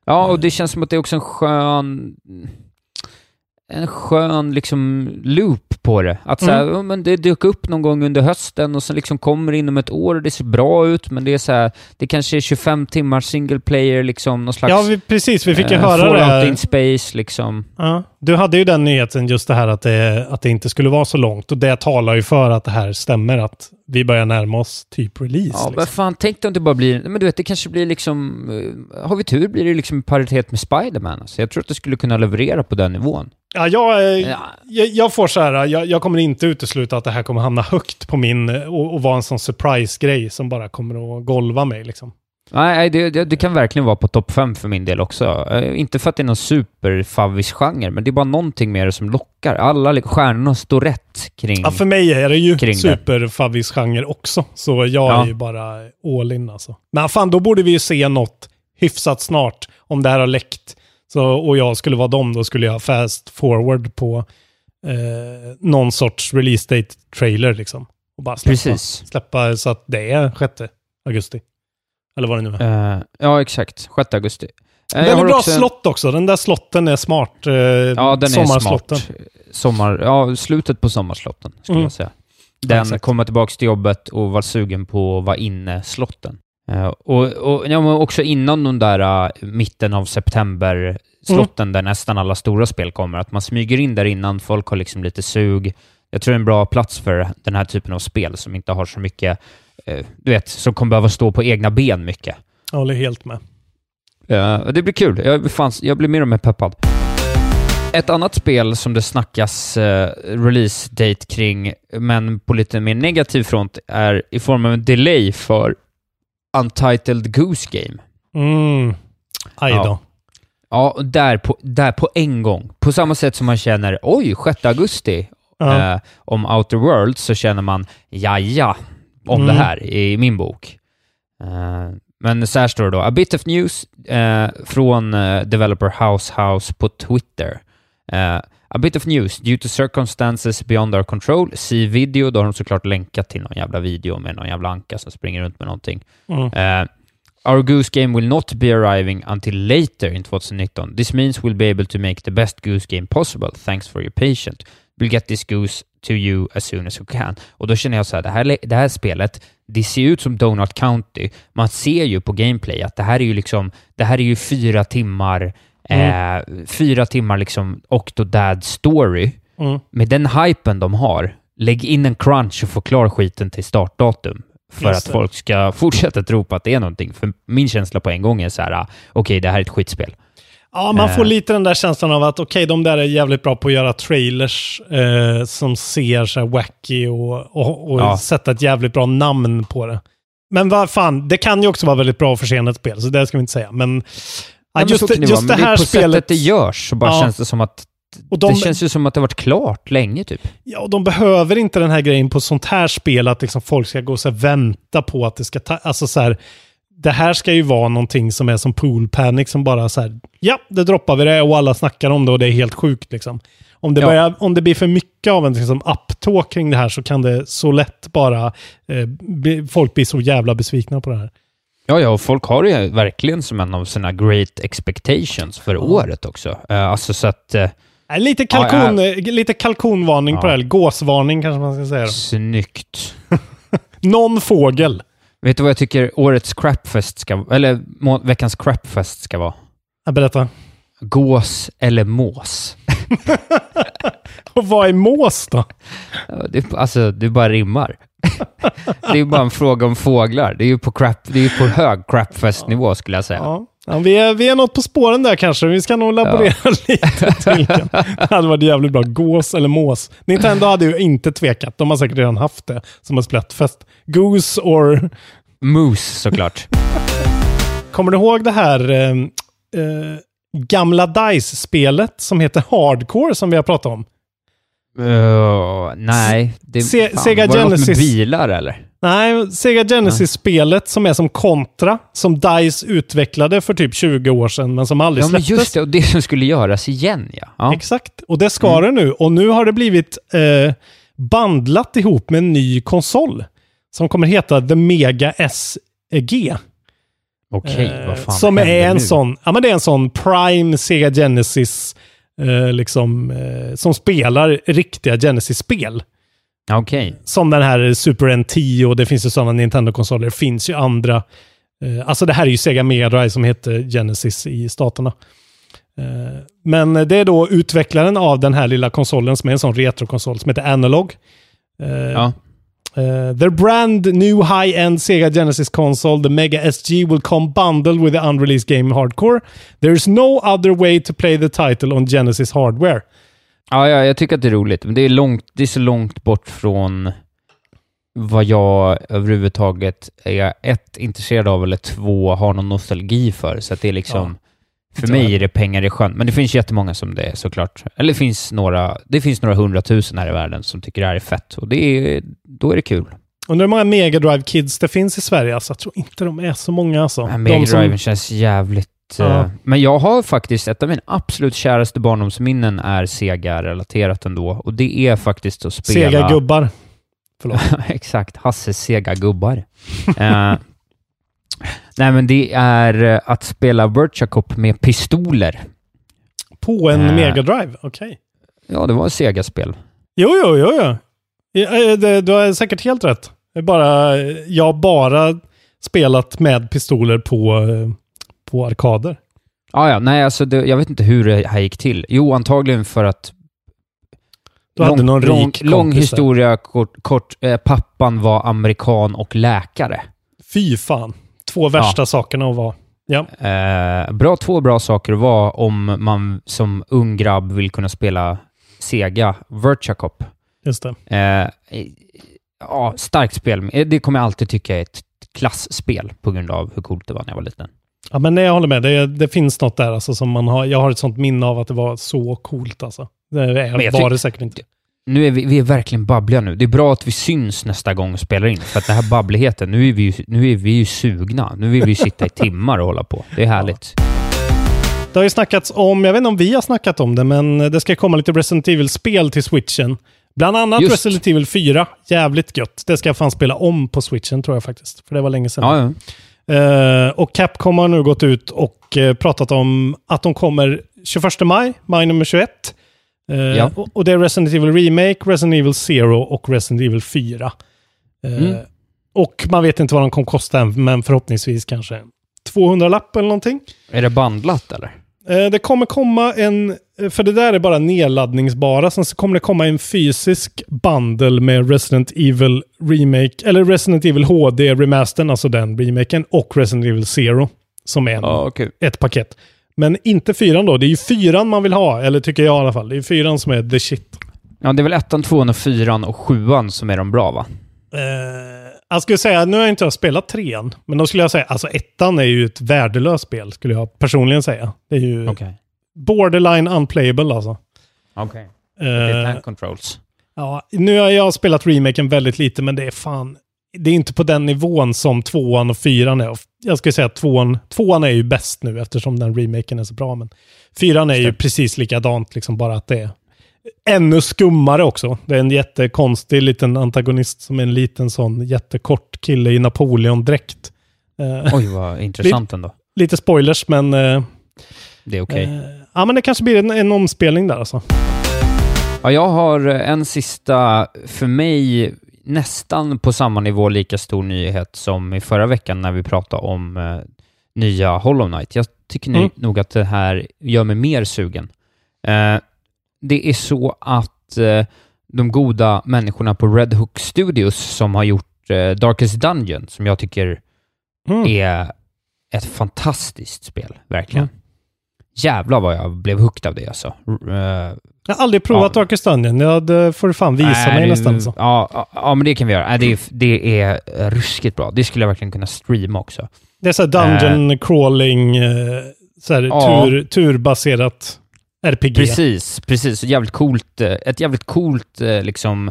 ja och det känns som att det är också en skön... En skön liksom loop på det. Att så här, Mm. ja, men det dök upp någon gång under hösten och sen liksom kommer det inom ett år och det ser bra ut, men det är så här, det kanske är 25 timmar single player, liksom någon slags... Ja, vi, precis. Vi fick ju eh, höra det. in space, liksom. Ja. Du hade ju den nyheten, just det här att det, att det inte skulle vara så långt. Och det talar ju för att det här stämmer, att vi börjar närma oss typ release. Ja, liksom. men fan, tänk om det bara blir... Men du vet, det kanske blir liksom... eh, Har vi tur blir det liksom paritet med Spider-Man. Alltså. Jag tror att det skulle kunna leverera på den nivån. Ja, jag, eh, Ja. jag, jag får så här, jag, jag kommer inte utesluta att det här kommer hamna högt på min eh, och, och vara en sån surprise-grej som bara kommer att golva mig liksom. Nej, det, det, det kan verkligen vara på topp fem för min del också. Eh, inte för att det är någon superfavvis-genre, men det är bara någonting med det som lockar. Alla li- stjärnorna står rätt kring... Ja, för mig är det ju superfavvis-genre också. Så jag Ja. är ju bara all in alltså. Men fan, då borde vi ju se något hyfsat snart. Om det här har läckt så, och jag skulle vara dem, då skulle jag fast forward på eh, någon sorts release date-trailer liksom. Och bara släppa, Precis. släppa så att det är 6 augusti. Eller vad det nu är. Eh, ja, exakt. 6 augusti. Det jag är bra också slott också. Den där slotten är smart. Eh, Ja, den är smart. Sommar, ja, slutet på sommarslotten, skulle Mm. jag säga. Den exakt. komma tillbaka till jobbet och var sugen på att vara inne-slotten. Eh, och, och ja, men också innan de där uh, mitten av september-slotten där nästan alla stora spel kommer, att man smyger in där innan, folk har liksom lite sug. Jag tror det är en bra plats för den här typen av spel som inte har så mycket, du vet, som kommer behöva stå på egna ben mycket. Jag håller helt med. Ja, det blir kul. Jag, fanns, jag blir mer och mer peppad. Ett annat spel som det snackas eh, release date kring, men på lite mer negativ front, är i form av en delay för Untitled Goose Game. Mm. Aj då. Ja. Ja, där på, där på en gång. På samma sätt som man känner oj, 6 augusti eh, om Outer Worlds så känner man jaja om Mm. det här i min bok. Eh, men så här står det då. A bit of news eh, från eh, developer House House på Twitter. A bit of news. Due to circumstances beyond our control. See video. Då har de såklart länkat till någon jävla video med någon jävla anka som springer runt med någonting. Mm. Uh, our Goose Game will not be arriving until later in 2019. This means we'll be able to make the best Goose Game possible. Thanks for your patience. We'll get this Goose to you as soon as we can. Och då känner jag så här, det här, det här spelet, det ser ut som Donut County. Man ser ju på gameplay att det här är ju liksom, det här är ju fyra timmar, eh, fyra timmar liksom Octodad story. Mm. Med den hypen de har, lägg in en crunch och få klar skiten till startdatum. För Just att det. folk ska fortsätta tro på att det är någonting. För min känsla på en gång är så här, okej, det här är ett skitspel. Ja, man får Eh. lite den där känslan av att okej, de där är jävligt bra på att göra trailers eh, som ser så här wacky och, och, och Ja. sätta ett jävligt bra namn på det. Men vad fan, det kan ju också vara väldigt bra och försenat spel, så det ska vi inte säga. Men, ja, men just, så det, just det men här på spelet... sättet det görs så bara Ja. känns det som att de, det känns ju som att det varit klart länge typ. ja, och de behöver inte den här grejen på sånt här spel, att liksom folk ska gå och vänta på att det ska ta... Alltså så här, det här ska ju vara någonting som är som pool panic som bara så här, ja, det droppar vi det och alla snackar om det och det är helt sjukt liksom. Om det, Ja. börjar, om det blir för mycket av en liksom, uptalk kring det här så kan det så lätt bara, eh, bli, folk blir så jävla besvikna på det här. Ja, ja, och folk har det ju verkligen som en av sina great expectations för året också. Eh, alltså så att... Äh, lite, kalkon, Ja, eh, lite kalkonvarning Ja. på det här, gåsvarning kanske man ska säga. Då. snyggt. Någon fågel. Vet du vad jag tycker årets crapfest ska eller må, veckans crapfest ska vara? Jag berätta. Gås eller mås? Och vad är mås då? Ja, Det, alltså, det bara rimmar. det är ju bara en fråga om fåglar. Det är ju på, crap, det är på hög crapfest-nivå skulle jag säga. Ja. Ja, vi, är, vi är något på spåren där kanske. Vi ska nog laborera lite till. Det hade varit jävligt bra. Gås eller mås. Nintendo hade ju inte tvekat. De har säkert redan haft det som en splättfest. Goose or... Moose såklart. Kommer du ihåg det här eh, eh, gamla DICE-spelet som heter Hardcore som vi har pratat om? Uh, nej. Det, Se- fan, Sega var det något med Genesis. bilar eller? Nej, Sega Genesis-spelet som är som kontra, som DICE utvecklade för typ 20 år sedan, men som aldrig Ja, men släpptes. just det. Och det som skulle göras igen, ja. ja. Exakt, och det ska det nu. Och nu har det blivit eh, bandlat ihop med en ny konsol. Som kommer heta The Mega SG. Okej, Eh, vad fan som är en nu? sån, ja men det är en sån Prime Sega Genesis, eh, liksom, eh, som spelar riktiga Genesis-spel. Okej. Som den här Super NT och det finns ju sådana Nintendo-konsoler. Det finns ju andra. Eh, alltså det här är ju Sega Mega Drive som heter Genesis i staterna. Eh, men det är då utvecklaren av den här lilla konsolen som är en sån retrokonsol som heter Analog. Eh, Ja. Uh, their brand new high-end Sega Genesis console, the Mega SG, will come bundled with the unreleased game Hardcore. There is no other way to play the title on Genesis hardware. Ja, ja, jag tycker att det är roligt, men det är, långt, det är så långt bort från vad jag överhuvudtaget är ett, intresserad av eller två, har någon nostalgi för. Så att det är liksom, för mig är det pengar i sjön. Men det finns jättemånga som det är såklart. Eller det finns några, det finns några hundratusen här i världen som tycker det här är fett. Och det är, då är det kul. Undrar hur många Mega Drive Kids det finns i Sverige. Alltså, jag tror inte de är så många. Alltså. Mega som- känns jävligt... Ja. eh, Men jag har faktiskt, ett av mina absolut käraste barndomsminnen är Sega-relaterat ändå. Och det är faktiskt att spela... Sega-gubbar. Förlåt. Exakt, Hasses sega gubbar. Eh, nej, men det är eh, att spela Virtua Cop med pistoler. På en Äh. Mega Drive? Okej. Ja, det var ett Sega-spel. Jo, jo, jo, jo. Eh, Du har säkert helt rätt. Bara, jag har bara spelat med pistoler på, eh, på arkader. Ah, ja, nej, alltså det, jag vet inte hur det här gick till. Jo, antagligen för att... Du hade någon rik lång, lång historia kort. kort eh, pappan var amerikan och läkare. Fy fan. Två värsta sakerna att vara. Ja. Eh, bra, två bra saker att vara om man som ung grabb vill kunna spela Sega Virtua Cop. Just det. Eh, ja, starkt spel. Eh, Det kommer jag alltid tycka är ett klassspel på grund av hur coolt det var när jag var liten. Ja, men nej, jag håller med. Det, det finns något där alltså, som man har. Jag har ett sånt minne av att det var så coolt alltså. Det är, var det säkert inte. Nu är vi, vi är verkligen babbliga nu. Det är bra att vi syns nästa gång och spelar in, för att den här babbligheten, nu är vi ju, nu är vi ju sugna. Nu vill vi ju sitta i timmar och hålla på. Det är härligt. Det har ju snackats om, jag vet inte om vi har snackat om det, men det ska komma lite Resident Evil-spel till Switchen. Bland annat Just. Resident Evil 4. Jävligt gött. Det ska jag fan spela om på Switchen tror jag faktiskt. För det var länge sedan. Ja, ja. Eh, och Capcom har nu gått ut och eh, pratat om att de kommer 21 maj, maj nummer 21. Eh, Ja. och, och det är Resident Evil Remake, Resident Evil Zero och Resident Evil 4. Eh, Mm. Och man vet inte vad de kommer kosta än, men förhoppningsvis kanske 200 lapp eller någonting. Är det bandlat eller? Eh, Det kommer komma en, eh, för det där är bara nedladdningsbara, sen så kommer det komma en fysisk bundle med Resident Evil Remake, eller Resident Evil HD Remastern, alltså den remaken, och Resident Evil Zero, som är en, okej. ett paket. Men inte fyran då, det är ju fyran man vill ha, eller tycker jag i alla fall. Det är fyran som är the shit. Ja, det är väl ettan, tvåan och fyran och sjuan som är de bra va? Eh, jag skulle säga, nu har jag inte jag spelat trean, men då skulle jag säga, alltså ettan är ju ett värdelöst spel, skulle jag personligen säga. Det är ju Okej. borderline unplayable alltså. Okej. Det är Eh, tank controls. Ja, nu har jag spelat remaken väldigt lite, men det är fan... det är inte på den nivån som tvåan och fyran är. Jag skulle säga att tvåan, tvåan är ju bäst nu eftersom den remaken är så bra. Men fyran är ju precis likadant, liksom bara att det är ännu skummare också. Det är en jättekonstig liten antagonist som är en liten sån jättekort kille i Napoleon-dräkt. Eh, Oj, vad intressant ändå. Lite spoilers, men... Eh, det är okej. Okay. Eh, ja, men det kanske blir en, en omspelning där alltså. Ja, jag har en sista, för mig, nästan på samma nivå lika stor nyhet som i förra veckan när vi pratade om eh, nya Hollow Knight. Jag tycker mm. nog att det här gör mig mer sugen. Eh, det är så att eh, de goda människorna på Red Hook Studios som har gjort eh, Darkest Dungeon, som jag tycker mm. är ett fantastiskt spel, verkligen. Mm. Jävlar vad jag blev hooked av det alltså. Jag har aldrig provat ja. Darkest Dungeon. Ja, det får du fan visa mig nästan. Så. Ja, ja, men det kan vi göra. Det är, det är ruskigt bra. Det skulle jag verkligen kunna streama också. Det är så dungeon uh, crawling, uh, så här, ja. tur, turbaserat RPG. Precis, precis. Jävligt coolt, ett jävligt coolt liksom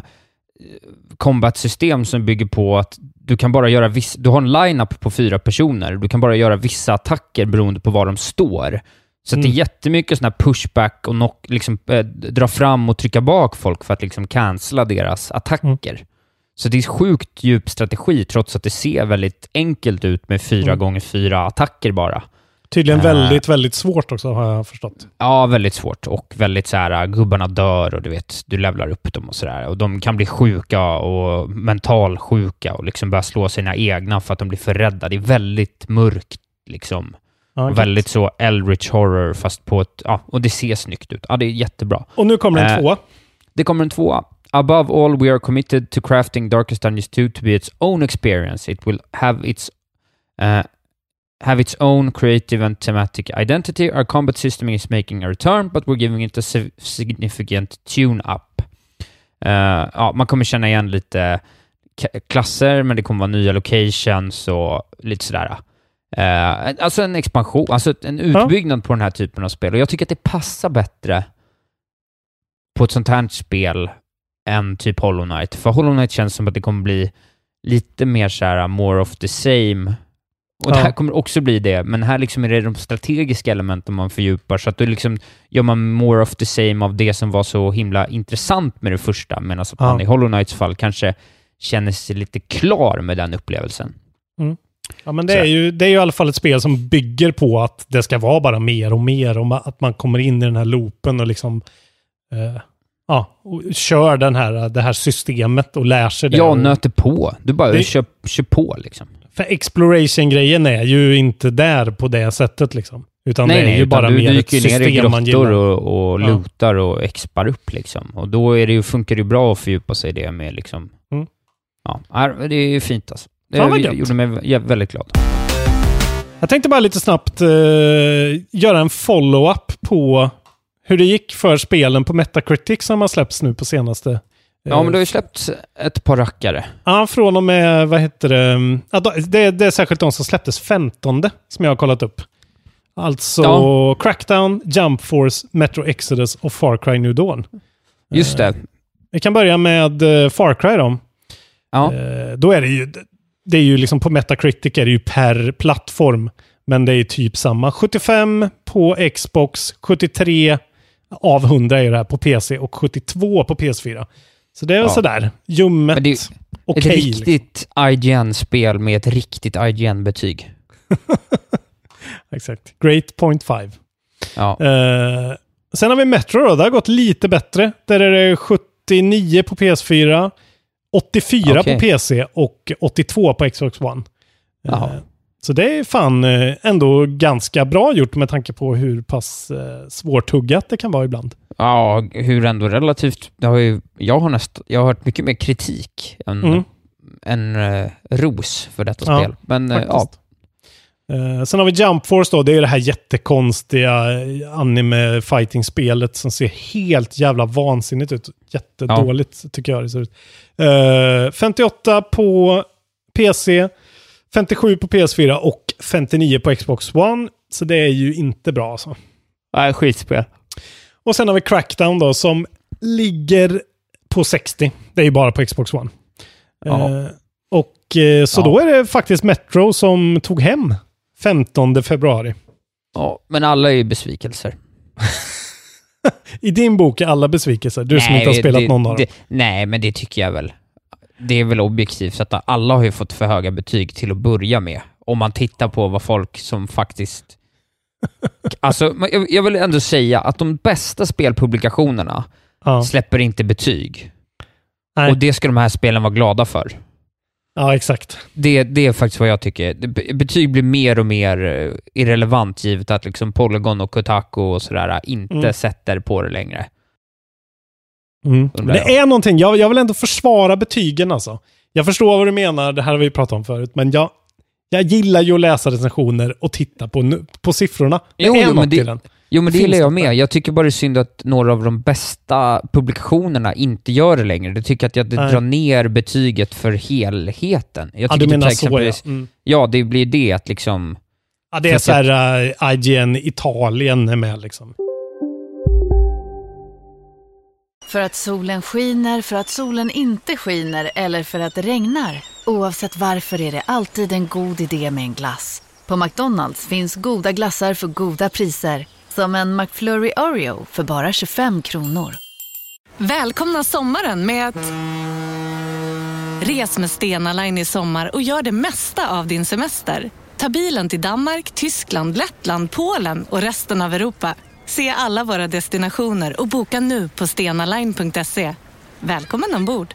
combat-system som bygger på att du kan bara göra viss, du har en line-up på fyra personer. Du kan bara göra vissa attacker beroende på var de står. Så mm. det är mm. jättemycket sån här pushback och knock, liksom, äh, dra fram och trycka bak folk för att liksom cancella deras attacker. Mm. Så det är sjukt djup strategi, trots att det ser väldigt enkelt ut med fyra mm. gånger fyra attacker bara. Tydligen uh, väldigt, väldigt svårt också, har jag förstått. Ja, väldigt svårt. Och väldigt så här, gubbarna dör och du vet, du levlar upp dem och sådär. Och de kan bli sjuka och mentalsjuka och liksom börja slå sina egna för att de blir för rädda. Det är väldigt mörkt, liksom. Ja, väldigt så Eldritch horror, fast på ett... Ja, och det ser snyggt ut. Ja, det är jättebra. Och nu kommer en eh, tvåa. Det kommer en tvåa. Above all, we are committed to crafting Darkest Dungeons 2 to be its own experience. It will have its uh, have its own creative and thematic identity. Our combat system is making a return, but we're giving it a significant tune-up. Uh, ja, man kommer känna igen lite klasser, men det kommer vara nya locations och lite sådär. Eh, alltså en expansion, alltså en utbyggnad ja. på den här typen av spel. Och jag tycker att det passar bättre på ett sånt här spel än typ Hollow Knight. För Hollow Knight känns som att det kommer bli lite mer så här more of the same. Och ja. det här kommer också bli det, men här liksom är det de strategiska elementen man fördjupar, så att då liksom gör man more of the same av det som var så himla intressant med det första, medan ja. man i Hollow Knights fall kanske känner sig lite klar med den upplevelsen. Mm. Ja, men det är, ju, det är ju i alla fall ett spel som bygger på att det ska vara bara mer och mer och att man kommer in i den här loopen och liksom eh, ja, och kör den här, det här systemet och lär sig det. Ja, nöter på. Du bara det, kör, kör på liksom. För exploration-grejen är ju inte där på det sättet liksom. Utan nej, det är nej, ju bara du, mer du ett system ner i man gillar. och, och lutar ja. och expar upp liksom. Och då är det ju, funkar det ju bra att fördjupa sig i det med liksom... Mm. Ja, det är ju fint alltså. Det ja, gjorde mig väldigt glad. Jag tänkte bara lite snabbt uh, göra en follow-up på hur det gick för spelen på Metacritic som har släppts nu på senaste. Uh, ja, men det har ju släppts ett par rackare. Ja, från och med, vad heter det? Ja, det, det är särskilt de som släpptes 15 som jag har kollat upp. Alltså ja. Crackdown, Jump Force, Metro Exodus och Far Cry New Dawn. Just det. Uh, vi kan börja med Far Cry då. Ja. Då är det ju, det är ju liksom på Metacritic är det ju per plattform. Men det är typ samma. 75 på Xbox, 73 av 100 är det här på PC och 72 på PS4. Så det är ja. sådär, ljummet. okej. Okay, ett riktigt liksom. IGN-spel med ett riktigt IGN-betyg. Exakt. Great point 5. Ja. Uh, sen har vi Metro då. Det har gått lite bättre. Där är det 79 på PS4. 84 okay. på PC och 82 på Xbox One. Jaha. Eh, så det är fan eh, ändå ganska bra gjort med tanke på hur pass eh, svårtuggat det kan vara ibland. Ja, hur ändå relativt... Har ju, jag, har näst, jag har hört mycket mer kritik än, mm. än uh, ros för detta ja, spel. Men uh, ja, Uh, sen har vi Jump Force då. Det är det här jättekonstiga anime fighting-spelet som ser helt jävla vansinnigt ut. Jättedåligt ja. tycker jag det ser ut. Uh, 58 på PC, 57 på PS4 och 59 på Xbox One. Så det är ju inte bra alltså. Nej, skitspel. Och sen har vi Crackdown då som ligger på 60. Det är ju bara på Xbox One. Uh, och eh, så Ja. då är det faktiskt Metro som tog hem 15 februari. Ja, men alla är ju besvikelser. I din bok är alla besvikelser. Du som inte har spelat det, någon av dem. det, Nej, men det tycker jag väl. Det är väl objektivt, att alla har ju fått för höga betyg till att börja med. Om man tittar på vad folk som faktiskt... Alltså, jag vill ändå säga att de bästa spelpublikationerna Ja. släpper inte betyg. Nej. Och det ska de här spelen vara glada för. Ja, exakt. Det, det är faktiskt vad jag tycker. Det- Betyg blir mer och mer eh, irrelevant givet att liksom Polygon och Kotaku och sådär inte Mm. sätter på det längre. Mm. Det jag. är någonting, jag, jag vill ändå försvara betygen alltså. Jag förstår vad du menar, det här har vi pratat om förut, men jag, jag gillar ju att läsa recensioner och titta på, nu- på siffrorna. Det Jo, är jo, något men det- i den. Jo, men det gillar jag det? med. Jag tycker bara det är synd att några av de bästa publikationerna inte gör det längre. Jag tycker att jag, det Nej. drar ner betyget för helheten. Jag Ja, du typ menar till så ja. Mm. Ja, det blir det att liksom... Ja, det är så här uh, IGN Italien är med liksom. För att solen skiner, för att solen inte skiner eller för att det regnar. Oavsett varför är det alltid en god idé med en glass. På McDonalds finns goda glassar för goda priser. Som en McFlurry Oreo för bara 25 kronor. Välkomna sommaren med att... Res med Stena Line i sommar och gör det mesta av din semester. Ta bilen till Danmark, Tyskland, Lettland, Polen och resten av Europa. Se alla våra destinationer och boka nu på stenaline.se. Välkommen ombord!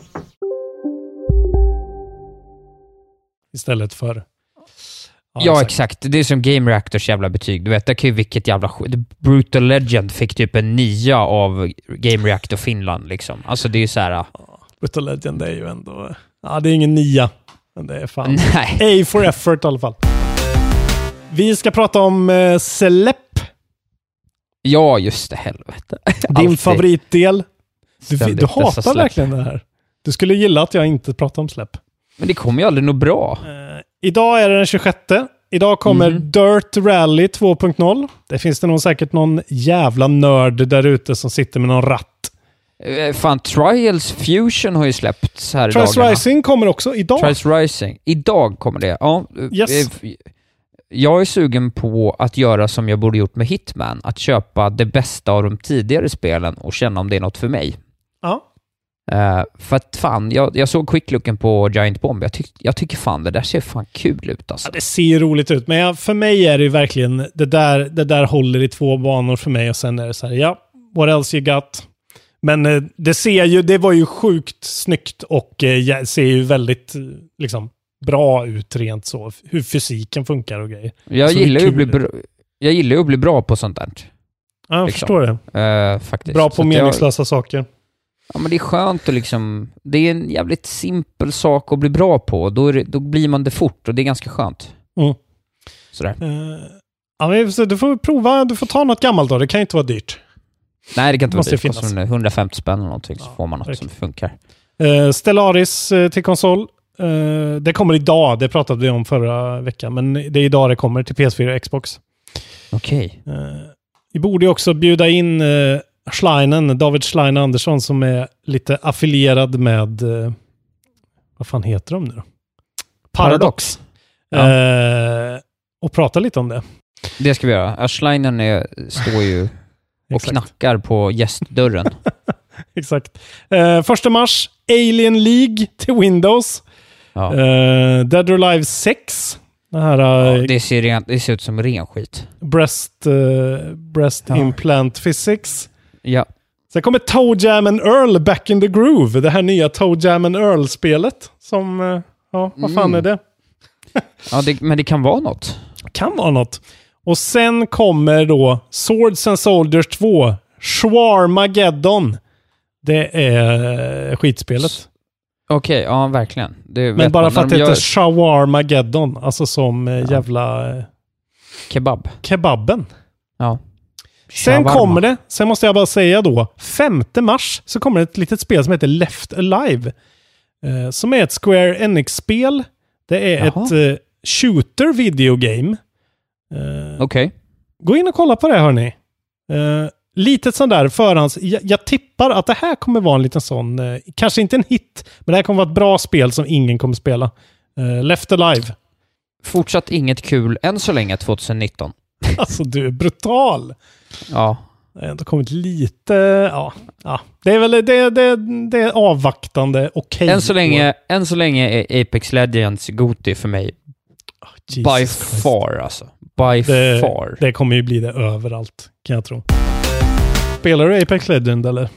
Istället för... Ja, exakt. Det är som Game Reactors jävla betyg. Du vet, det kan ju vilket jävla skit. Brutal Legend fick typ en nia av Game Reactor Finland liksom. Alltså det är ju så här... Brutal Legend är ju ändå... Ja, det är ingen nia. Men det är fan... Nej. A for effort i alla fall. Vi ska prata om uh, Celep, Ja, just det. Helvete. din Alltid. favoritdel. Du, du hatar verkligen det här. Du skulle gilla att jag inte pratar om släpp. Men det kommer ju aldrig nå bra. Eh, idag är det den 26. Idag kommer Mhm. Dirt Rally 2.0. Det finns det nog säkert någon jävla nörd där ute som sitter med någon ratt. Eh, Fan, Trials Fusion har ju släppts här i Trials dagarna. Rising kommer också idag. Trials Rising. Idag kommer det. Ja. eh, Yes. eh, Jag är sugen på att göra som jag borde gjort med Hitman. Att köpa det bästa av de tidigare spelen och känna om det är något för mig. Ja. Eh, för att fan, jag, jag såg quicklooken på Giant Bomb. Jag, tyck, jag tycker fan det där ser fan kul ut alltså. Ja, det ser ju roligt ut, men jag, för mig är det verkligen det där, det där håller i två banor för mig och sen är det så här, ja, what else you got? Men eh, det ser ju, det var ju sjukt snyggt och eh, ser ju väldigt eh, liksom bra ut rent så, hur fysiken funkar och grejer. Jag Så gillar, ju att bli bra, jag gillar ju att bli bra på sånt där. Ja, jag Liksom. förstår det. eh, faktiskt. Bra Så på jag- meningslösa saker. Ja, men det är skönt att liksom... Det är en jävligt simpel sak att bli bra på. Då, det, då blir man det fort och det är ganska skönt. Mm. Sådär. Eh, ja, men så du får prova, du får ta något gammalt då, det kan ju inte vara dyrt. Nej, det kan inte Måste vara dyrt. Det kostar 150 spänn eller någonting så Ja, får man något verkligen. som funkar. Eh, Stellaris eh, till konsol. Eh, det kommer idag, det pratade vi om förra veckan, men det är idag det kommer till PS4 och Xbox. Okej. Eh, vi borde också bjuda in Schleinen, David Schlein Andersson, som är lite affilierad med... Eh, vad fan heter de nu då? Paradox. Ja. Eh, och prata lite om det. Det ska vi göra. Ashleinen är, står ju och knackar på gästdörren. Exakt. Eh, första mars, Alien League till Windows. Ja. Eh, Dead or Alive 6. Det här Ja, eh, det, ser ren, det ser ut som ren skit. breast, eh, breast Ja. implant physics. Ja. Sen kommer Toe Jam and Earl Back in the Groove. Det här nya Toe Jam and Earl-spelet. Som, eh, ja, vad fan Mm. är det? ja det, men det kan vara något. Kan vara något. Och sen kommer då Swords and Soldiers 2. Schwarmageddon. Det är eh, skitspelet. Okej, ja verkligen. Men bara man. för att de det gör heter shawarmageddon, alltså som eh, jävla eh, Kebab. kebaben. Ja. Sen Shawarma. kommer det, sen måste jag bara säga då, 5 mars så kommer det ett litet spel som heter Left Alive. Eh, som är ett Square Enix-spel. Det är Jaha. ett eh, shooter video game. Eh, Okej. Gå in och kolla på det hörni. Uh, litet sån där förhands... Jag, jag tippar att det här kommer vara en liten sån, eh, kanske inte en hit, men det här kommer vara ett bra spel som ingen kommer spela. Uh, Left Alive. Fortsatt inget kul än så länge 2019. Alltså du är brutal. Ja. Det har ändå kommit lite, ja. ja. Det är väl det, det, det är avvaktande, okej. Än, så länge, än så länge är Apex Legends Goti för mig. Jesus by Christ. far alltså. By Det, far. det kommer ju bli det överallt, kan jag tro. Spelar du Apex Legend eller?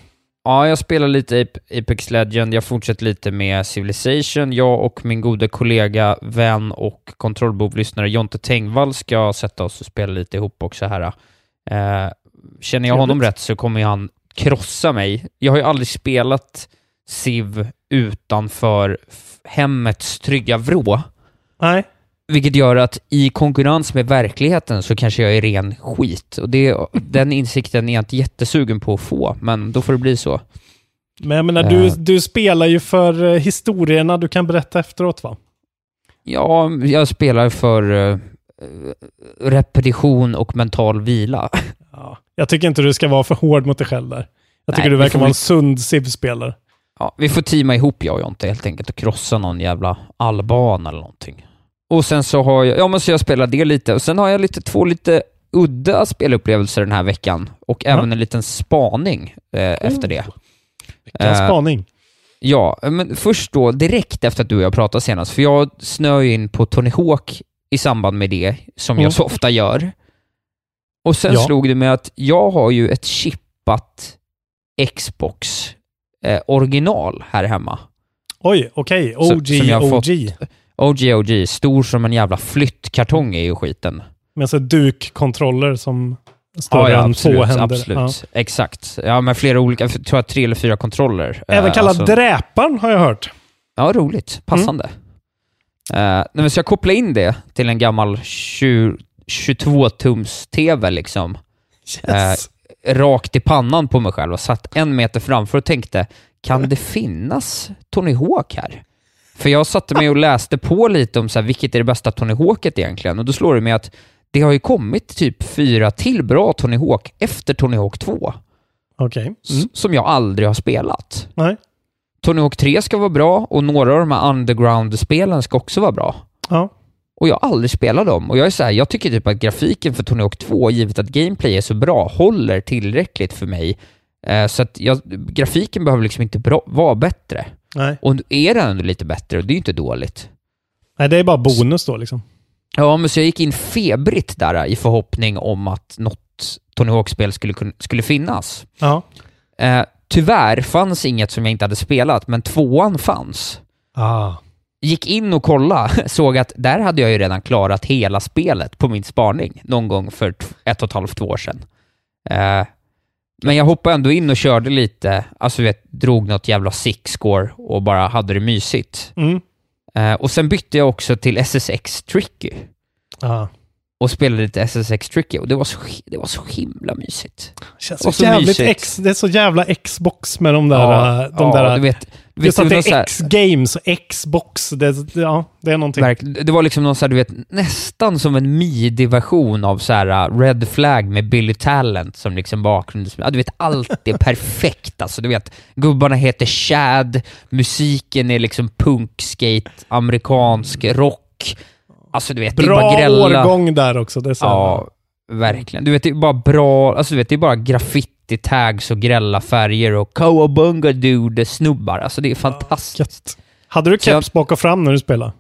Ja, jag spelar lite Ap- Apex Legend. Jag fortsätter lite med Civilization. Jag och min gode kollega, vän och kontrollbov-lyssnare Jonte Tengvall ska sätta oss och spela lite ihop också här. Eh, känner jag honom rätt så kommer han krossa mig. Jag har ju aldrig spelat Civ utanför hemmets trygga vrå. Nej. Vilket gör att i konkurrens med verkligheten så kanske jag är ren skit. Och det, den insikten är jag inte jättesugen på att få, men då får det bli så. Men jag menar, du, Eh. du spelar ju för eh, historierna du kan berätta efteråt va? Ja, jag spelar för eh, repetition och mental vila. Ja. Jag tycker inte du ska vara för hård mot dig själv där. Jag Nej, tycker du verkar vara en sund Civ-spelare. Ja, vi får teama ihop jag och Jonte helt enkelt och krossa någon jävla alban eller någonting. Och sen så har jag, ja men så jag spelar det lite och sen har jag lite, två lite udda spelupplevelser den här veckan och även en liten spaning eh, efter det. Vilken Eh, spaning. Ja, men först då direkt efter att du och jag pratade senast, för jag snöar ju in på Tony Hawk i samband med det, som Mm. jag så ofta gör. Och sen Ja. slog det mig att jag har ju ett chippat Xbox eh, original här hemma. Oj, okej. Så- OG, som jag har fått- OG. OG stor som en jävla flyttkartong är ju skiten. Med så duk-kontroller som större än två händer. absolut. Ja. Exakt. Ja, med flera olika, jag tror jag tre eller fyra kontroller. Även Eh, kallad alltså- dräparen har jag hört. Ja, roligt. Passande. Eh, nej, men så jag kopplade in det till en gammal 22-tums-TV liksom. Yes. Eh, rakt i pannan på mig själv och satt en meter framför och tänkte, kan det finnas Tony Hawk här? För jag satte mig och läste på lite om så här, vilket är det bästa Tony Hawket egentligen och då slår det mig att det har ju kommit typ fyra till bra Tony Hawk efter Tony Hawk 2, Okej. s- Mm. som jag aldrig har spelat. Nej. Tony Hawk 3 ska vara bra och några av de här underground-spelen ska också vara bra. Ja. Och jag har aldrig spelat dem. Och jag är så här, jag tycker typ att grafiken för Tony Hawk 2, givet att gameplay är så bra, håller tillräckligt för mig. Eh, så att jag, grafiken behöver liksom inte bra, vara bättre. Nej. Och är den ändå lite bättre, och det är ju inte dåligt. Nej, det är bara bonus då liksom. Ja, men så jag gick in febrigt där eh, i förhoppning om att något Tony Hawk-spel skulle, skulle finnas. Ja. Eh, tyvärr fanns inget som jag inte hade spelat, men tvåan fanns. Ah. gick in och kolla, såg att där hade jag ju redan klarat hela spelet på min spaning någon gång för ett och ett halvt två år sedan. Eh, men jag hoppade ändå in och körde lite, alltså du vet, drog något jävla six score och bara hade det mysigt. Mm. Eh, och sen bytte jag också till SSX Tricky Ah. och spelade lite SSX Tricky och det var så, det var så himla mysigt. Känns Och så, jävligt mysigt. X, det är så jävla Xbox med de där... ja, de ja, där du vet, vet just att det är X-games och Xbox. Det, ja, det är någonting. Verkligen. Det var liksom någon så här, du vet, nästan som en midi-version av så här uh, Red Flag med Billy Talent som liksom bakgrund. Ja, du vet, allt är perfekt alltså. Du vet, gubbarna heter Chad, musiken är liksom punkskate, amerikansk rock. Alltså du vet, det är bara Bra grälla. årgång där också. Det är så Ja, verkligen. Du vet, det är bara bra, alltså du vet, det är bara graffiti, tags och grälla färger och cowabunga dude snubbar. Alltså det är fantastiskt. Gött. Hade du keps bak och fram när du spelade?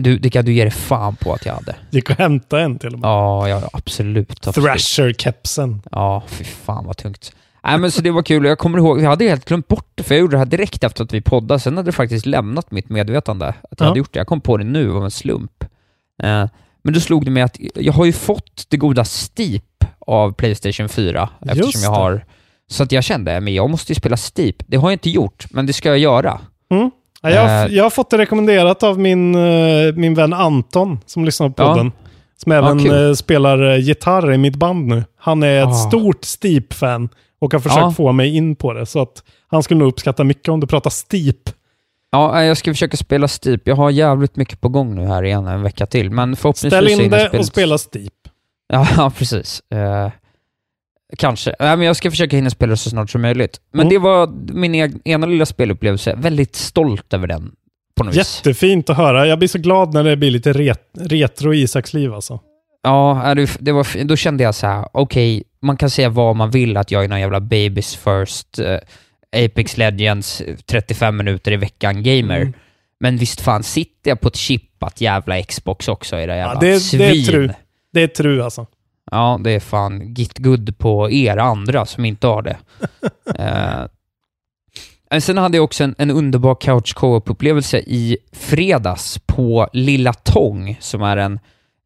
Du, det kan du ge dig fan på att jag hade. Gick och hämta en till och med. Ja, ja absolut. absolut. Thrasher-kepsen. Ja, fy fan vad tungt. Nej men så det var kul, jag kommer ihåg, jag hade helt glömt bort det, för jag gjorde det här direkt efter att vi poddade, sen hade det faktiskt lämnat mitt medvetande att jag Ja. hade gjort det. Jag kom på det nu av en slump. Eh, men då slog det mig att jag har ju fått det goda Steep av Playstation 4, eftersom Just jag har... Så att jag kände, men jag måste ju spela Steep. Det har jag inte gjort, men det ska jag göra. Mm. Ja, jag, Eh. jag har fått det rekommenderat av min, eh, min vän Anton som lyssnar på Ja. podden. Som även kul. eh, spelar gitarr i mitt band nu. Han är ett Ah. stort Steep-fan och har försökt Ja. få mig in på det. Så att han skulle nog uppskatta mycket om du pratar Steep. Ja, jag ska försöka spela Steep. Jag har jävligt mycket på gång nu här igen en vecka till, men förhoppningsvis Ställ in det och spela Steep. Ja, precis. Eh, kanske. Nej, men jag ska försöka hinna spela så snart som möjligt. Men Mm. det var min eg- ena lilla spelupplevelse. Väldigt stolt över den på något vis. Jättefint att höra. Jag blir så glad när det blir lite ret retro i Isaks liv alltså. Ja, det, det var, då kände jag så här: okej, man kan säga vad man vill att jag är någon jävla Babys First, eh, Apex Legends, eh, 35 minuter i veckan gamer. Mm. Men visst fan sitter jag på ett chippat jävla Xbox också i det jävla Ja, det, svin. det är. Det är tru alltså. Ja, det är fan git good på er andra som inte har det. eh, sen hade jag också en, en underbar couch co-op-upplevelse i fredags på Lilla Tång, som är en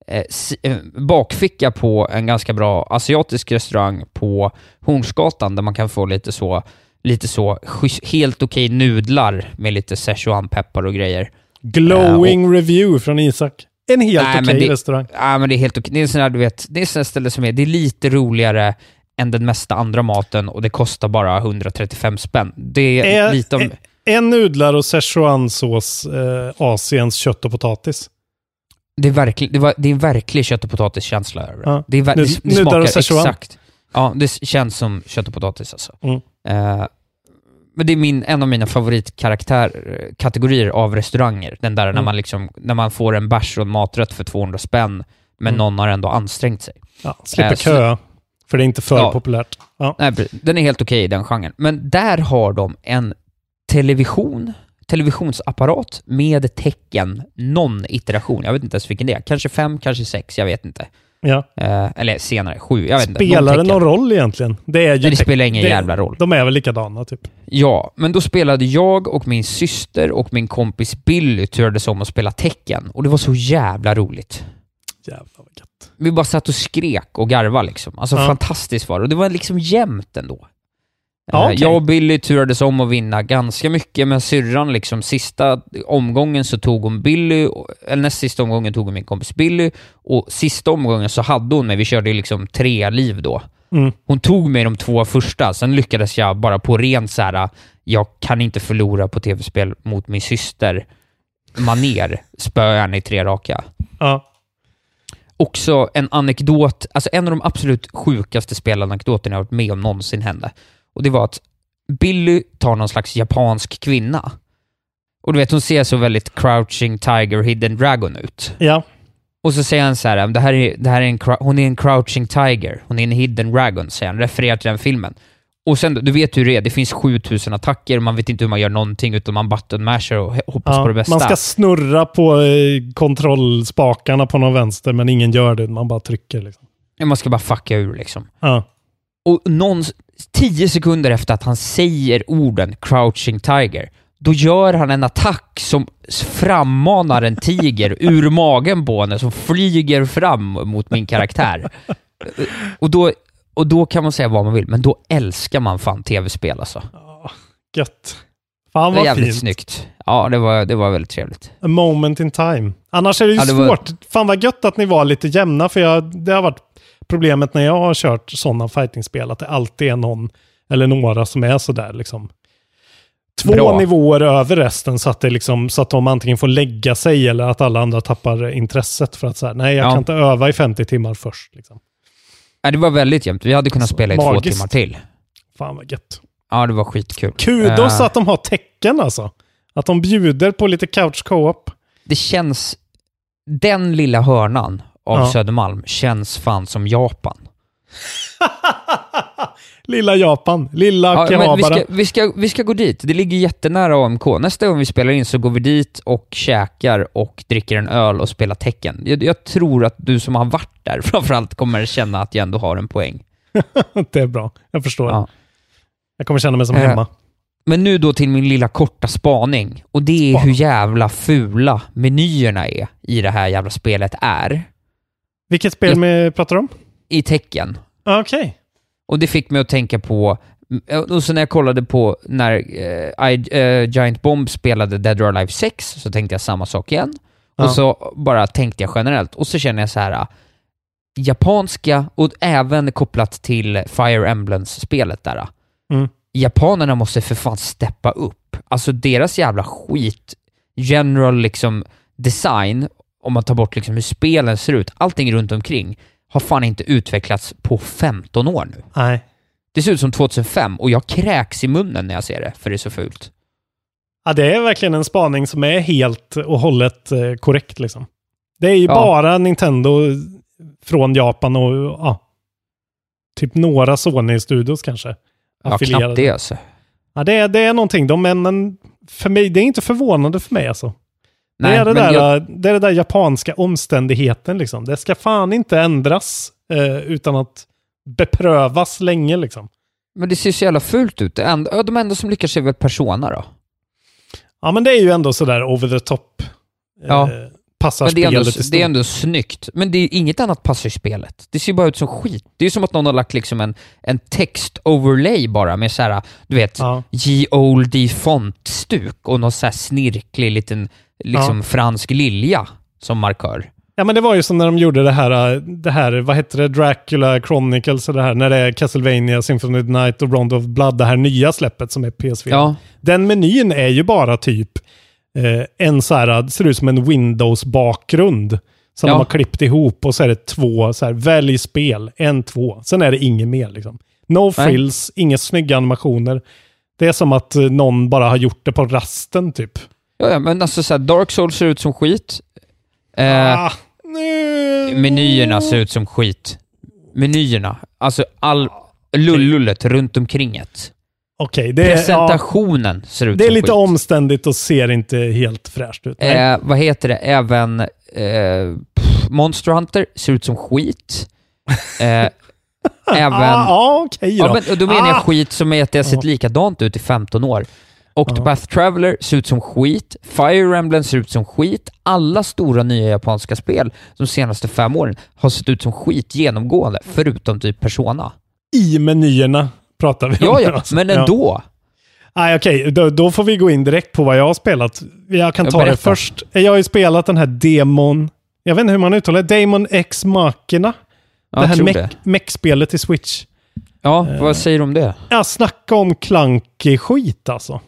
eh, eh, bakficka på en ganska bra asiatisk restaurang på Hornsgatan, där man kan få lite så, lite så helt okej nudlar med lite Szechuan-peppar och grejer. Glowing review från Isak. En helt Nej, okej det- restaurang. Ja, men det är helt okej. Det är en sån här, du vet, det är en sån här ställe som är, det är lite roligare än den mesta andra maten och det kostar bara 135 spänn. Det är, Är- lite om... är- En nudlar och szechuansås, eh, Asiens kött och potatis. Det är, verklig, det, var, det är en verklig kött och potatiskänsla över. Ja. Det, är, det, det smakar exakt. Ja, det känns som kött och potatis alltså. Mm. Eh, men det är min, en av mina favoritkategorier av restauranger. Den där när, Mm. man liksom, när man får en bärs och en maträtt för 200 spänn, men Mm. någon har ändå ansträngt sig. Ja, slipper så- köa. För det är inte för Ja. populärt. Ja. Nej, den är helt okej i den genren. Men där har de en television, televisionsapparat med tecken, någon iteration. Jag vet inte ens vilken det är. Kanske fem, kanske sex, jag vet inte. Ja. Eh, eller senare, sju, jag vet inte. Spelar det någon roll egentligen? Det, är ju det spelar ingen jävla roll. De är väl likadana typ. Ja, men då spelade jag och min syster och min kompis Billy turades om att spela tecken. Och det var så jävla roligt. Jävlar vad gött. Vi bara satt och skrek och garvade liksom. Alltså Ja. fantastiskt var det. Och det var liksom jämnt ändå. Ja, Eh, okej. Jag och Billy turades om att vinna ganska mycket, men syrran liksom sista omgången så tog hon Billy, eller näst sista omgången tog hon min kompis Billy, och sista omgången så hade hon mig, vi körde liksom tre liv då. Mm. Hon tog mig de två första, sen lyckades jag bara på ren så här, jag kan inte förlora på tv-spel mot min syster, maner, spöa henne i tre raka Ja. också en anekdot, alltså en av de absolut sjukaste spelanekdoterna jag varit med om någonsin hände. Och det var att Billy tar någon slags japansk kvinna. Och du vet, hon ser så väldigt crouching tiger, hidden dragon ut. Ja. Och så säger han så här, det här är, det här är en, hon är en crouching tiger, hon är en hidden dragon, säger han, refererar till den filmen. Och sen, du vet hur det är, det finns 7000 attacker, man vet inte hur man gör någonting, utan man button mashar och hoppas Ja. på det bästa. Man ska snurra på eh, kontrollspakarna på någon vänster, men ingen gör det. Man bara trycker. Liksom. Man ska bara fucka ur liksom. Ja. Och någon, tio sekunder efter att han säger orden crouching tiger, då gör han en attack som frammanar en tiger ur magen på henne som flyger fram mot min karaktär. Och då, och då kan man säga vad man vill, men då älskar man fan tv-spel alltså. Gött. Fan Det var vad jävligt fint. snyggt. Ja, det var, det var väldigt trevligt. A moment in time. Annars är det ju Ja, det var- svårt. Fan vad gött att ni var lite jämna, för jag, det har varit problemet när jag har kört sådana fightingspel, att det alltid är någon eller några som är sådär liksom. Två Bra. nivåer över resten så att, det liksom, så att de antingen får lägga sig eller att alla andra tappar intresset för att säga nej jag Ja. kan inte öva i 50 timmar först. Liksom. Ja, det var väldigt jämnt. Vi hade kunnat Så spela i två magiskt. timmar till. Fan vad gött. Ja, det var skitkul. Kudos Eh, att de har tecken alltså. Att de bjuder på lite couch co-op. det känns... Den lilla hörnan av Ja. Södermalm känns fan som Japan. Lilla Japan, lilla Ja, men vi, Akihabara. ska, vi, ska, vi ska gå dit. Det ligger jättenära AMK. Nästa gång vi spelar in så går vi dit och käkar och dricker en öl och spelar tecken. Jag, jag tror att du som har varit där framförallt kommer känna att jag ändå har en poäng. det är bra, jag förstår. Ja. Jag kommer känna mig som Eh, hemma. Men nu då till min lilla korta spaning. Och det är Spana. hur jävla fula menyerna är i det här jävla spelet är. Vilket spel med, pratar du om? I tecken. Ah, Okej. Och det fick mig att tänka på Mm, Och så när jag kollade på när eh, I, eh, Giant Bomb spelade Dead or Alive 6 så tänkte jag samma sak igen. Ja. Och så bara tänkte jag generellt. Och så känner jag så här, äh, japanska, och även kopplat till Fire Emblems-spelet där. Mm. Japanerna måste för fan steppa upp. Alltså deras jävla skit, general liksom design, om man tar bort liksom hur spelen ser ut, allting runt omkring, har fan inte utvecklats på 15 år nu. Nej. Det ser ut som 2005 och jag kräks i munnen när jag ser det, för det är så fult. Ja, det är verkligen en spaning som är helt och hållet eh, korrekt liksom. Det är ju Ja. bara Nintendo från Japan och ja, typ några Sony-studios kanske. Ja, affilierade. knappt det alltså. Ja, det är, det är någonting. De, men för mig, det är inte förvånande för mig alltså. Nej, det, är det, där, jag- det är det där japanska omständigheten liksom. Det ska fan inte ändras eh, utan att beprövas länge liksom. Men det ser så jävla fult ut. De enda som lyckas är väl Persona då? Ja, men det är ju ändå sådär over the top. Eh, Ja. Passar Men det är, ändå, spelet det är ändå snyggt. Men det är, inget annat passar i spelet. Det ser bara ut som skit. Det är som att någon har lagt liksom en, en text-overlay bara med så här, du vet, Ja. G-old fontstuk och någon så här snirklig liten liksom Ja. fransk lilja som markör. Ja men det var ju som när de gjorde det här, det här, vad hette det, Dracula Chronicles det här, när det är Castlevania, Symphony of the Night och Round of Blood, det här nya släppet som är PS4. Ja. Den menyn är ju bara typ eh, en så här, det ser ut som en Windows-bakgrund. Som Ja. de har klippt ihop och så är det två, så här, välj spel, en, två. Sen är det inget mer liksom. No Nej. frills, inga snygga animationer. Det är som att eh, någon bara har gjort det på rasten typ. Ja, ja, men alltså så här, Dark Souls ser ut som skit. Eh, Ah, Menyerna ser ut som skit. Menyerna. Alltså all lullullet runt omkring det. Okej, det är... Ja. Presentationen ser ut Det är som lite skit. omständigt och ser inte helt fräscht ut. Eh, vad heter det? Även eh, pff, Monster Hunter ser ut som skit. Eh, även... ah, ah, okej då. ja, men, då menar jag Ah! skit som är att det har sett Ja. likadant ut i 15 år. Octopath Traveler ser ut som skit. Fire Emblem ser ut som skit. Alla stora nya japanska spel de senaste fem åren har sett ut som skit genomgående, förutom typ Persona. I menyerna pratar vi Ja, om. ja, alltså. men ändå. Nej, okej. Då, då får vi gå in direkt på vad jag har spelat. Jag kan Ja, ta det berätta. först. Jag har ju spelat den här demon... Jag vet inte hur man uttalar det. Demon X Machina. Ja, det här jag mech- det. mech-spelet i Switch. Ja, Eh. vad säger du om det? Ja, snacka om klankig skit alltså.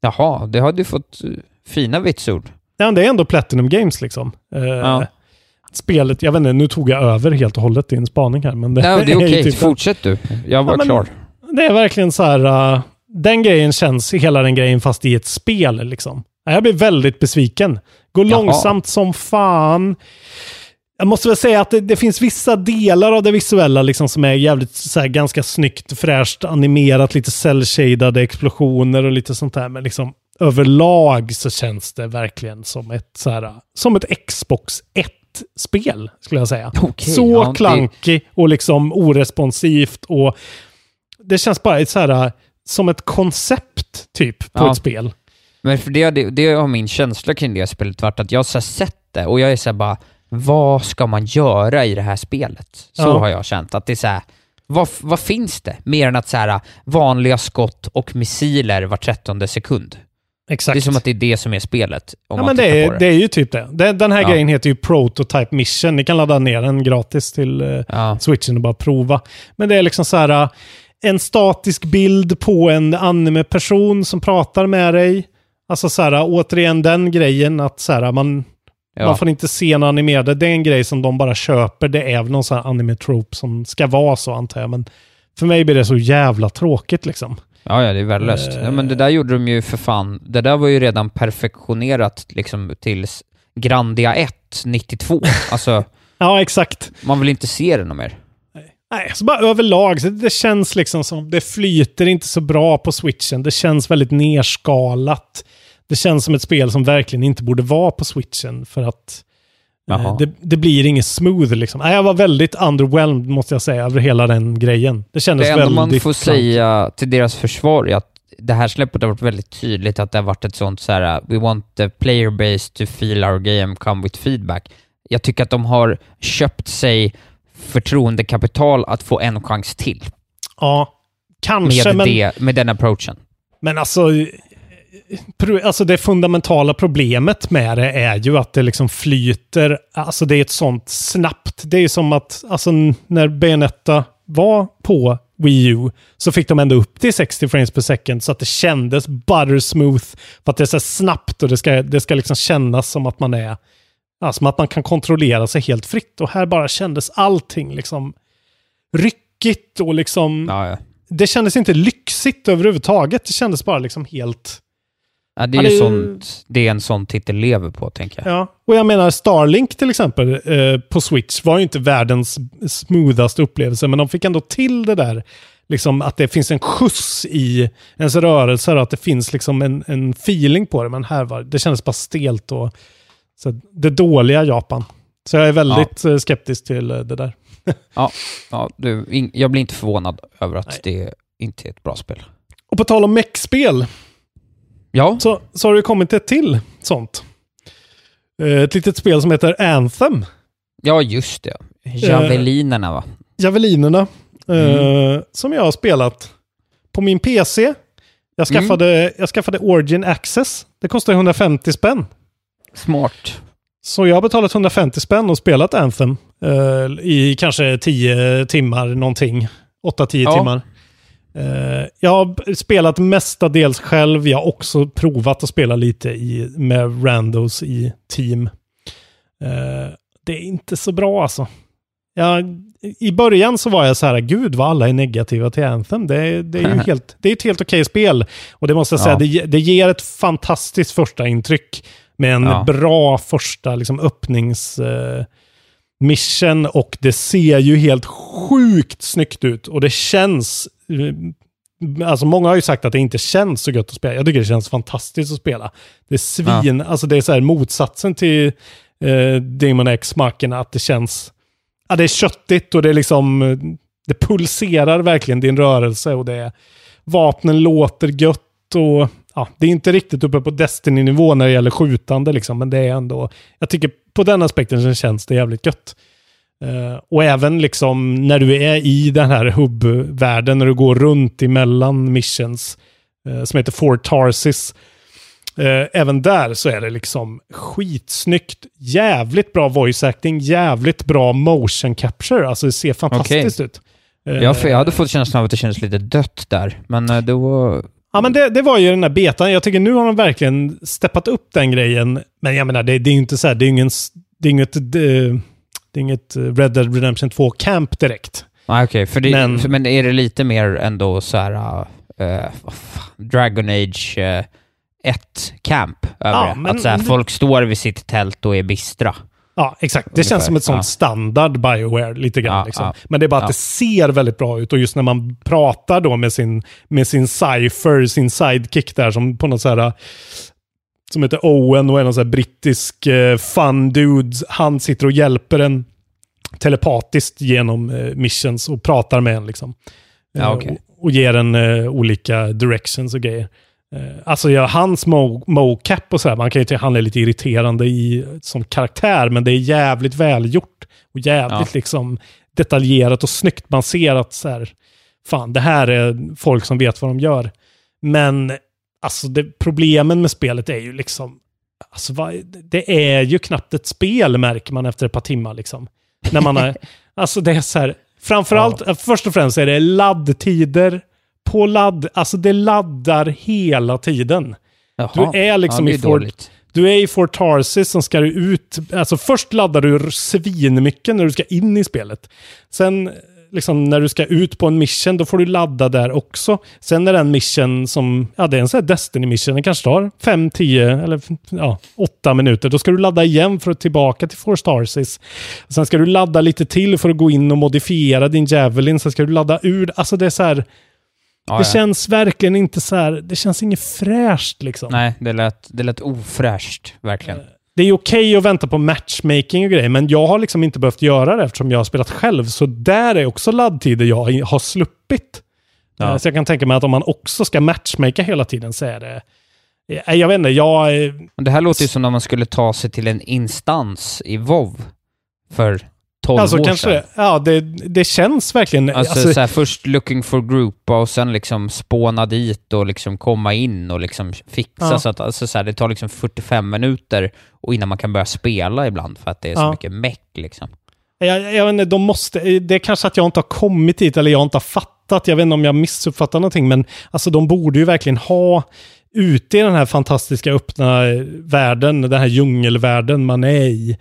Jaha, det har du fått eh, fina vitsord. Ja, det är ändå Platinum Games liksom. Eh, Ja. Spelet, jag vet inte, nu tog jag över helt och hållet din spaning här. Men det, Nej, det är okej. typ- Fortsätt du. Jag var Ja, men- klar. Det är verkligen så här, uh, den grejen känns, hela den grejen, fast i ett spel liksom. Jag blir väldigt besviken. Går Jaha. långsamt som fan. Jag måste väl säga att det, det finns vissa delar av det visuella liksom som är jävligt så här, ganska snyggt, fräscht animerat, lite cell-shadade explosioner och lite sånt där. Men liksom överlag så känns det verkligen som ett, så här, som ett Xbox 1-spel, skulle jag säga. Okej, så ja, klankig och liksom oresponsivt och det känns bara så här, som ett koncept typ på Ja. ett spel. Men för det, det, det har min känsla kring det spelet varit att jag har sett det och jag är så här bara, vad ska man göra i det här spelet? Så Ja. har jag känt. Att det är så här, vad, vad finns det? Mer än att så här, vanliga skott och missiler var trettonde sekund. Exakt. Det är som att det är det som är spelet. Om Ja, men det är, det. det är ju typ det. Den, den här Ja. grejen heter ju Prototype Mission. Ni kan ladda ner den gratis till eh, Ja. switchen och bara prova. Men det är liksom så här en statisk bild på en anime-person som pratar med dig. Alltså så här, återigen den grejen att så här, man, Ja. man får inte se någon animerade. Det är en grej som de bara köper. Det är väl någon sån här anime-trope som ska vara så antar jag. Men för mig blir det så jävla tråkigt liksom. Ja, ja, det är värdelöst. Eh. Ja, men det där gjorde de ju för fan. Det där var ju redan perfektionerat liksom tills Grandia 1, 92. Alltså, Ja, exakt. man vill inte se det något mer. Nej, så bara överlag. Så det känns liksom som det flyter inte så bra på switchen. Det känns väldigt nerskalat. Det känns som ett spel som verkligen inte borde vara på switchen för att eh, det, det blir inget smooth liksom. Nej, jag var väldigt underwhelmed måste jag säga över hela den grejen. Det kändes Det enda väldigt man får klankigt. säga till deras försvar är att det här släppet har varit väldigt tydligt att det har varit ett sånt så här: we want the player base to feel our game, come with feedback. Jag tycker att de har köpt sig förtroendekapital att få en chans till. Ja, Kanske, med, men, det, med den approachen. men alltså, alltså det fundamentala problemet med det är ju att det liksom flyter. Alltså det är ett sånt snabbt. Det är som att alltså, när Bayonetta var på Wii U så fick de ändå upp till 60 frames per second så att det kändes butter smooth. För att det är så snabbt och det ska, det ska liksom kännas som att man är Ja, som att man kan kontrollera sig helt fritt. Och här bara kändes allting liksom ryckigt och liksom... Ja, ja. Det kändes inte lyxigt överhuvudtaget. Det kändes bara liksom helt... Ja, det, är Ja, ju det sånt, det är en sån titel lever på, tänker jag. Ja, och jag menar Starlink till exempel eh, på Switch var ju inte världens smoothaste upplevelse, men de fick ändå till det där. Liksom att det finns en skjuts i ens rörelser och att det finns liksom en, en feeling på det. Men här var det kändes bara stelt och så det dåliga Japan. Så jag är väldigt eh, skeptisk till eh, det där. Ja, ja du, in, jag blir inte förvånad över att det inte är ett bra spel. Och på tal om mech-spel Ja, så, så har det kommit ett till sånt. Eh, Ett litet spel som heter Anthem. ja just det. Javelinerna va? Javelinerna. Mm. eh, som jag har spelat på min PC. Jag Mm. skaffade, jag skaffade Origin Access. Det kostar 150 spänn. Smart. Så jag har betalat 150 spänn och spelat Anthem eh, i kanske 10 timmar någonting. 8-10 Ja. timmar. Eh, jag har spelat mestadels själv. Jag har också provat att spela lite i, med randos i team. Eh, det är inte så bra alltså. Jag, I början så var jag så här, gud vad alla är negativa till Anthem. Det, det är ju helt, det är ett helt okej spel. Och det måste jag säga, Ja. det, ge- det ger ett fantastiskt första intryck med en Ja. bra första liksom, öppnings... eh, och det ser ju helt sjukt snyggt ut och det känns... eh, Alltså många har ju sagt att det inte känns så gött att spela. Jag tycker det känns fantastiskt att spela. Det är svin, alltså det är så här motsatsen till eh, Demon X Machina, att det känns... Ja, det är köttigt och det är liksom... eh, Det pulserar verkligen din rörelse och det är... Vapnen låter gött och... Ja, det är inte riktigt uppe på Destiny-nivå när det gäller skjutande liksom, men det är ändå... Jag tycker på den aspekten så känns det jävligt gött. Eh, och även liksom när du är i den här hubbvärlden, när du går runt emellan missions, eh, som heter Fort Tarsis. Eh, även där så är det liksom skitsnyggt, jävligt bra voice acting, jävligt bra motion capture. Alltså det ser fantastiskt ut. Eh, Jag, jag hade fått känslan av att det kändes lite dött där, men då... Ja, men det, det var ju den här betan. Jag tycker nu har de verkligen steppat upp den grejen. Men jag menar, det, det är ju inte så här, det är ingen, det är inget, det, det är inget Red Dead Redemption 2 camp direkt. Nej, okej. för det, Men- men, men är det lite mer ändå så här... eh, fan, Dragon Age 1 camp över Ja, det? Att så här, folk står vid sitt tält och är bistra. Ja, exakt. Det Ungefär, känns som ett sånt ja. standard Bioware lite grann. Ja, liksom. ja. Men det är bara att det ser väldigt bra ut och just när man pratar då med sin, med sin cypher, sin sidekick där som på något så här som heter Owen och är någon så här brittisk eh, fun dude. Han sitter och hjälper en telepatiskt genom eh, missions och pratar med en liksom. Ja, Eh, okej. och, och ger en eh, olika directions och grejer. Eh, alltså ja, hans mo- mocap och sådär, man kan ju tycka han är lite irriterande i, som karaktär, men det är jävligt välgjort och jävligt Ja. liksom detaljerat och snyggt. Man ser att så här, fan, det här är folk som vet vad de gör. Men alltså det, problemen med spelet är ju liksom, alltså vad, det är ju knappt ett spel märker man efter ett par timmar liksom. När man har, alltså det är så här, framförallt, först och främst är det laddtider på ladd, alltså det laddar hela tiden. Jaha. Du är liksom ja, det i är Fort, dåligt. du är i Fort Tarsis som ska du ut, alltså först laddar du svinmycket när du ska in i spelet. Sen liksom när du ska ut på en mission, då får du ladda där också. Sen är det en mission som, ja det är en sån här Destiny mission, den kanske tar 5, 10 eller ja, 8 minuter. Då ska du ladda igen för att tillbaka till Fort Tarsis. Sen ska du ladda lite till för att gå in och modifiera din Javelin. Sen ska du ladda ur, alltså det är så här, Ja, det ja. känns verkligen inte så här, det känns inget fräscht liksom. Nej, det lät, det lät ofräscht, verkligen. Det är okej att vänta på matchmaking och grejer, men jag har liksom inte behövt göra det eftersom jag har spelat själv. Så där är också laddtider jag har sluppit. Ja. Eh, Så jag kan tänka mig att om man också ska matchmaka hela tiden så är det... Eh, Jag vet inte, jag... Det här låter ju som när man skulle ta sig till en instans i WoW för 12 Alltså år kanske sedan. det. Ja, det, det känns verkligen... Alltså, alltså, så här, först looking for groupa och sen liksom spåna dit och liksom komma in och liksom fixa Ja. så att alltså, så här, det tar liksom 45 minuter och innan man kan börja spela ibland för att det är så Ja. mycket meck liksom. Jag, jag vet inte, de måste, det är kanske att jag inte har kommit dit eller jag inte har fattat. Jag vet inte om jag missuppfattar någonting, men alltså de borde ju verkligen ha ute i den här fantastiska öppna världen, den här djungelvärlden man är i.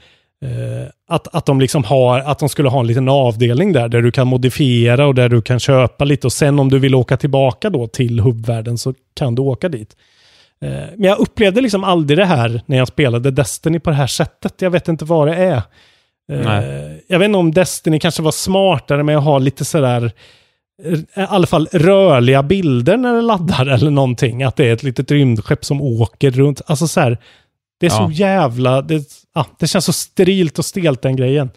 eh, att, att de liksom har, att de skulle ha en liten avdelning där, där du kan modifiera och där du kan köpa lite och sen om du vill åka tillbaka då till hubbvärlden så kan du åka dit. Eh, Men jag upplevde liksom aldrig det här när jag spelade Destiny på det här sättet. Jag vet inte vad det är. Eh, Nej. Jag vet inte om Destiny kanske var smartare med att ha lite sådär, i alla fall rörliga bilder när det laddar eller någonting. Att det är ett litet rymdskepp som åker runt. Alltså så här, det är så Ja. jävla, det, ja, det känns så sterilt och stelt den grejen.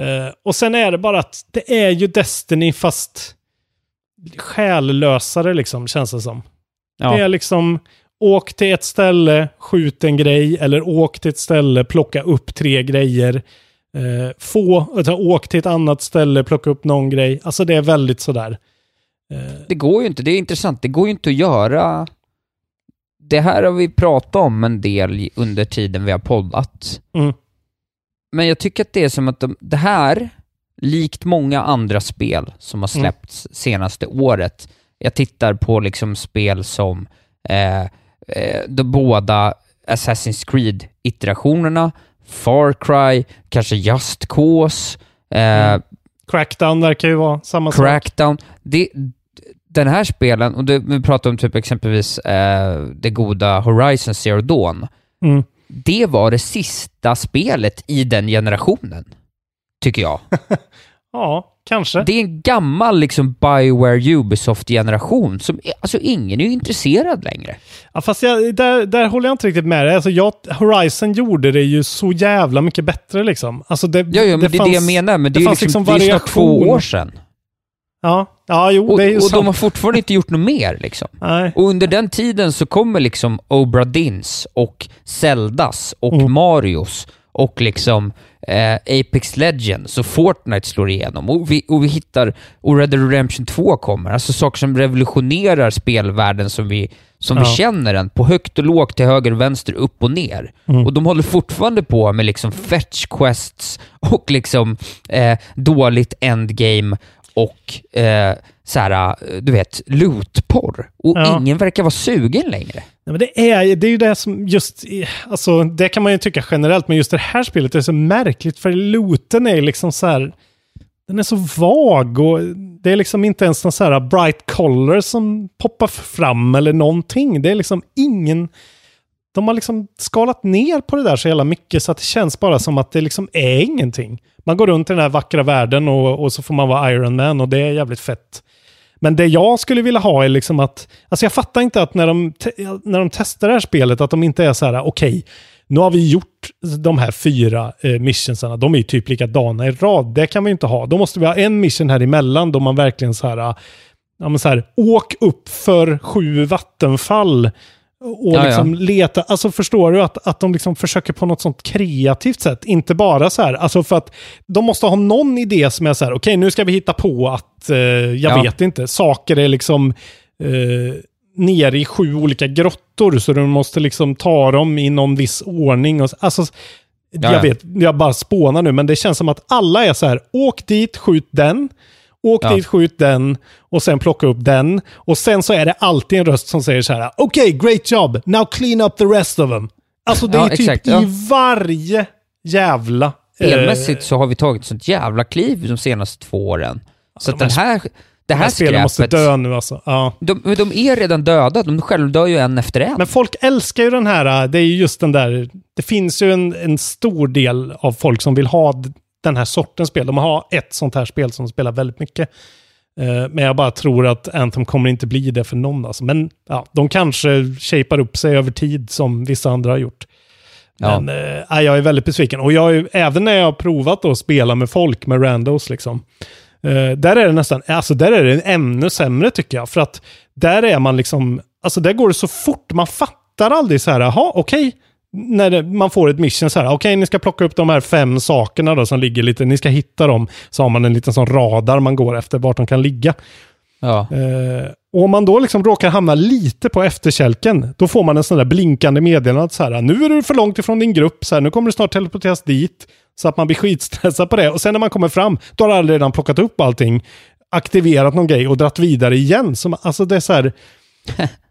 Eh, och sen är det bara att det är ju Destiny fast själlösare liksom, känns det som. Ja. Det är liksom, åk till ett ställe, skjut en grej, eller åk till ett ställe, plocka upp tre grejer. Eh, få, alltså, åk till ett annat ställe, plocka upp någon grej. Alltså det är väldigt sådär. Eh, Det går ju inte, det är intressant, det går ju inte att göra... Det här har vi pratat om en del under tiden vi har poddat. Mm. Men jag tycker att det är som att de, det här, likt många andra spel som har Mm. släppts senaste året, jag tittar på liksom spel som eh, eh, de båda Assassin's Creed-iterationerna, Far Cry, kanske Just Cause, eh, Crackdown verkar ju vara samma sak. Crackdown. Det, den här spelen, och det, vi pratar om typ exempelvis eh, det goda Horizon Zero Dawn. Mm. Det var det sista spelet i den generationen, tycker jag. Ja, kanske. Det är en gammal liksom Bioware Ubisoft-generation som, alltså ingen är ju intresserad längre. Ja, fast jag, där, där håller jag inte riktigt med dig. Alltså jag, Horizon gjorde det ju så jävla mycket bättre liksom. Alltså det, Ja, ja men det, är det jag menar, men det, är ju fanns liksom, liksom det är snart två år sedan. Ja, ja jo, Och, det är ju och sant. de har fortfarande inte gjort något mer liksom. Nej. Och under den tiden så kommer liksom Obra Dins och Zeldas och Mm. Marios och liksom eh, Apex Legends och Fortnite slår igenom. Och vi, och vi hittar, och Red Dead Redemption 2 kommer. Alltså saker som revolutionerar spelvärlden som vi, som vi Ja. känner den. På högt och lågt, till höger och vänster, upp och ner. Mm. Och de håller fortfarande på med liksom fetch quests och liksom eh, dåligt endgame och eh, så här, eh, du vet, lootporr. Och Ja. ingen verkar vara sugen längre. Nej, men det, är, det är ju det som just, alltså det kan man ju tycka generellt, men just det här spelet är så märkligt för looten är liksom så här, den är så vag och det är liksom inte ens någon så här bright color som poppar fram eller någonting. Det är liksom ingen, de har liksom skalat ner på det där så jävla mycket så att det känns bara som att det liksom är ingenting. Man går runt i den här vackra världen och, och så får man vara Iron Man och det är jävligt fett. Men det jag skulle vilja ha är liksom att, alltså jag fattar inte att när de, te- när de testar det här spelet att de inte är så här, okej, nu har vi gjort de här fyra eh, missionsarna, de är ju typ likadana i rad, det kan vi inte ha. Då måste vi ha en mission här emellan då man verkligen så här, ja men så här, åk upp för sju vattenfall och Ja, ja. liksom leta, alltså förstår du att, att de liksom försöker på något sånt kreativt sätt, inte bara så här, alltså för att de måste ha någon idé som är så här, okej nu ska vi hitta på att, eh, jag Ja. vet inte, saker är liksom eh, nere i sju olika grottor så du måste liksom ta dem i någon viss ordning. Och, alltså, Ja, jag ja. vet, jag bara spånar nu, men det känns som att alla är så här, åk dit, skjut den. Åk Ja. dit, skjut den och sen plocka upp den. Och sen så är det alltid en röst som säger så här, okej, great job, now clean up the rest of them. Alltså det Ja, är typ exakt, ja. i varje jävla... eh, Spelmässigt så har vi tagit sånt jävla kliv de senaste två åren. Så att de den här, det de här här spelen måste skräpet, dö nu alltså. Ja. de, de är redan döda. De självdör ju en efter en. Men folk älskar ju den här, det är ju just den där, det finns ju en, en stor del av folk som vill ha den här sortens spel. De har ett sånt här spel som de spelar väldigt mycket. Eh, Men jag bara tror att Anthem kommer inte bli det för någon. Alltså. Men ja, de kanske shapar upp sig över tid som vissa andra har gjort. Ja. Men nej, jag är väldigt besviken. Och jag även när jag har provat att spela med folk, med randos liksom. eh, där är det nästan, alltså där är det ännu sämre tycker jag. För att där är man liksom, alltså där går det så fort, man fattar aldrig så här, jaha okej, när det, man får ett mission så här, okej ni ska plocka upp de här fem sakerna då som ligger lite, ni ska hitta dem. Så har man en liten sån radar man går efter vart de kan ligga. Ja. Eh, och om man då liksom råkar hamna lite på efterkälken, då får man en sån där blinkande meddelande så här, nu är du för långt ifrån din grupp, så här, nu kommer du snart teleporteras dit. Så att man blir skitstressad på det. Och sen när man kommer fram, då har alla redan plockat upp allting, aktiverat någon grej och dratt vidare igen. Så man, alltså det är så här,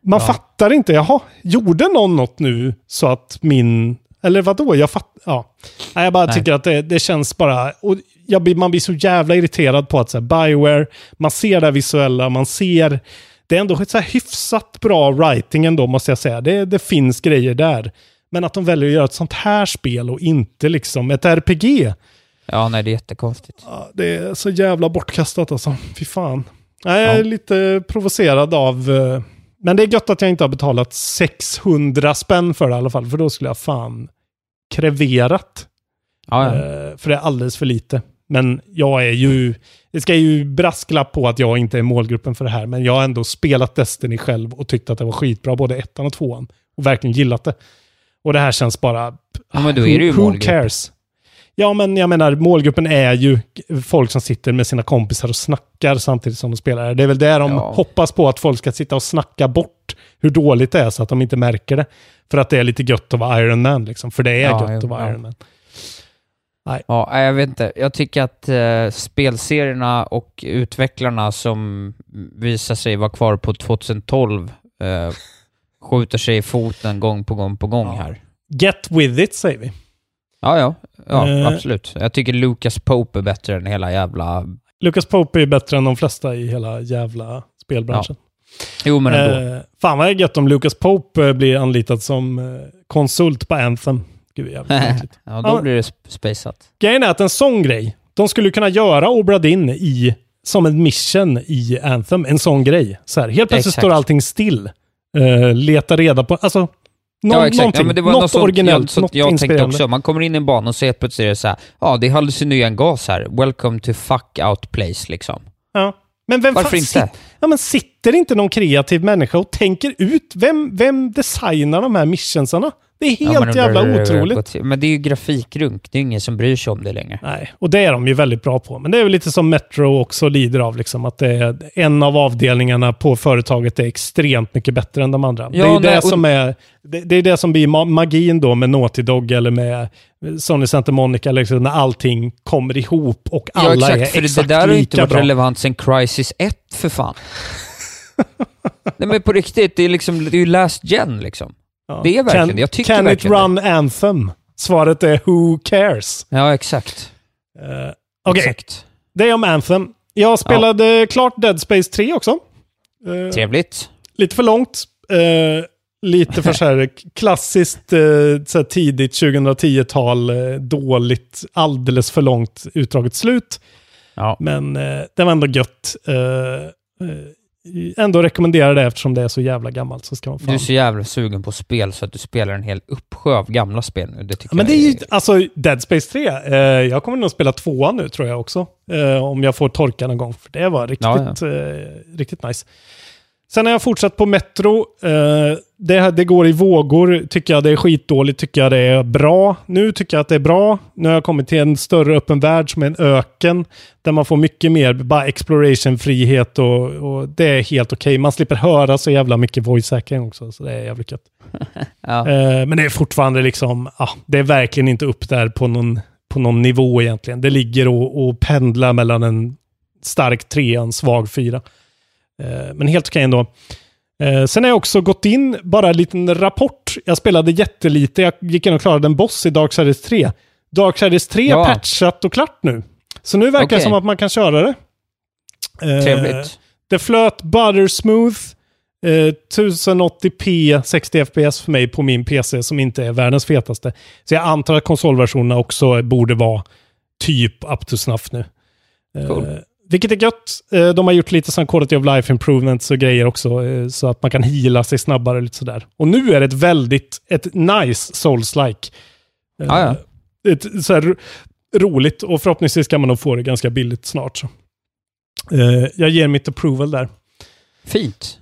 man Ja. fattar inte, jaha, gjorde någon något nu så att min, eller vadå, jag fattar, ja. Nej, jag bara Nej. tycker att det, det känns bara, och jag man blir så jävla irriterad på att så här, Bioware, man ser det visuella, man ser, det är ändå så här hyfsat bra writing ändå måste jag säga. Det, det finns grejer där. Men att de väljer att göra ett sånt här spel och inte liksom ett RPG. Ja, nej, det är jättekonstigt. Det är så jävla bortkastat alltså. Fy fan. Jag är Ja. lite provocerad av... Men det är gött att jag inte har betalat 600 spänn för det i alla fall. För då skulle jag fan kreverat. Ja, ja. Eh, För det är alldeles för lite. Men jag är ju... Det ska ju brasklapp på att jag inte är målgruppen för det här. Men jag har ändå spelat Destiny själv och tyckt att det var skitbra. Både ettan och tvåan. Och verkligen gillat det. Och det här känns bara... Ja, men då är det ju who, who cares? Ja, men jag menar, målgruppen är ju folk som sitter med sina kompisar och snackar samtidigt som de spelar. Det är väl där de Ja. hoppas på att folk ska sitta och snacka bort hur dåligt det är så att de inte märker det. För att det är lite gött att vara Iron Man, liksom. För det är Ja, gött att vara ja. Iron Man. Ja, nej, jag vet inte. Jag tycker att eh, spelserierna och utvecklarna som visar sig vara kvar på 2012 eh, skjuter sig i foten gång på gång på gång Ja. här. Get with it, säger vi. Ja, ja. Ja, Eh. absolut. Jag tycker Lucas Pope är bättre än hela jävla... Lucas Pope är bättre än de flesta i hela jävla spelbranschen. Jo, men ändå. Eh, fan vad gött om Lucas Pope eh, blir anlitad som eh, konsult på Anthem. Gud, jävligt ja, då Ja. blir det sp- spacat. Grejen är att en sån grej, de skulle kunna göra Obra Dinn i, som en mission i Anthem. En sån grej. Så här, helt plötsligt Exakt. står allting still. Uh, leta reda på, alltså, nå- ja, exakt. Ja, men det var något något sånt, originellt, jag, något jag tänkte också. Man kommer in i en bana och så helt plötsligt är det så här, ja, det är hallucinogen gas här. Welcome to fuck out place, liksom. Ja. Men vem Varför inte? ja, men sitter inte någon kreativ människa och tänker ut vem, vem designar de här missionsarna? Det är helt Ja, men jävla har otroligt. Men det är ju grafikrunk, det är ingen som bryr sig om det längre. Nej, och det är de ju väldigt bra på. Men det är väl lite som Metro också lider av, liksom, att det är en av avdelningarna på företaget är extremt mycket bättre än de andra. det är ju nej, det och- som är det, det är det som blir ma- magin då med Naughty Dog eller med Sony Santa Monica, liksom, när allting kommer ihop och alla ja, exakt, är för exakt det där har inte lika varit bra. relevant sen Crisis 1, för fan. Nej men på riktigt, det är liksom, det är ju last gen liksom. Ja. det är verkligen can, det. Jag tycker Can it run Anthem? Svaret är Who cares? Ja, exakt. Uh, Okej, Exakt. det är om Anthem. Jag spelade klart Dead Space 3 också. Eh, Trevligt. lite för långt. Eh, lite för så här klassiskt så här tidigt 2010-tal, eh, dåligt, alldeles för långt utdraget slut. Ja. Men det var ändå gött. Ändå rekommenderar det eftersom det är så jävla gammalt så ska man Du fan... är så jävla sugen på spel så att du spelar en hel uppsjö av gamla spel nu. Det tycker Ja, men det jag är ju, alltså Dead Space 3, eh, jag kommer nog spela tvåan nu tror jag också. Eh, om jag får torka någon gång, för det var riktigt, Ja, Eh, riktigt nice. Sen har jag fortsatt på Metro. Eh, det, det går i vågor. Tycker jag det är skitdåligt, tycker jag det är bra. Nu tycker jag att det är bra. Nu har jag kommit till en större öppen värld som är en öken. Där man får mycket mer bara exploration-frihet och, och det är helt okej. Man slipper höra så jävla mycket voice hacking också, så det är jävligt gött. Ja. Eh, men det är fortfarande liksom, ah, det är verkligen inte upp där på någon, på någon nivå egentligen. Det ligger och, och pendlar mellan en stark trea och en svag fyra. Eh, men helt okej ändå. Eh, sen har jag också gått in, bara en liten rapport. Jag spelade jättelite, jag gick in och klarade en boss i Darksiders 3. Darksiders 3 Ja. patchat och klart nu. Så nu verkar det Okej. som att man kan köra det. Eh, Trevligt. det flöt buttersmooth. Eh, 1080p 60 fps för mig på min PC som inte är världens fetaste. Så jag antar att konsolversionerna också borde vara typ up to snuff nu. Cool. Vilket är gött. Eh, de har gjort lite sån quality of life improvements och grejer också. Eh, så att man kan heala sig snabbare och lite sådär. Och nu är det ett väldigt, ett nice souls-like. Eh, Ja. Ett, så här, ro- roligt och förhoppningsvis kan man nog få det ganska billigt snart. Så. Jag ger mitt approval där. Fint.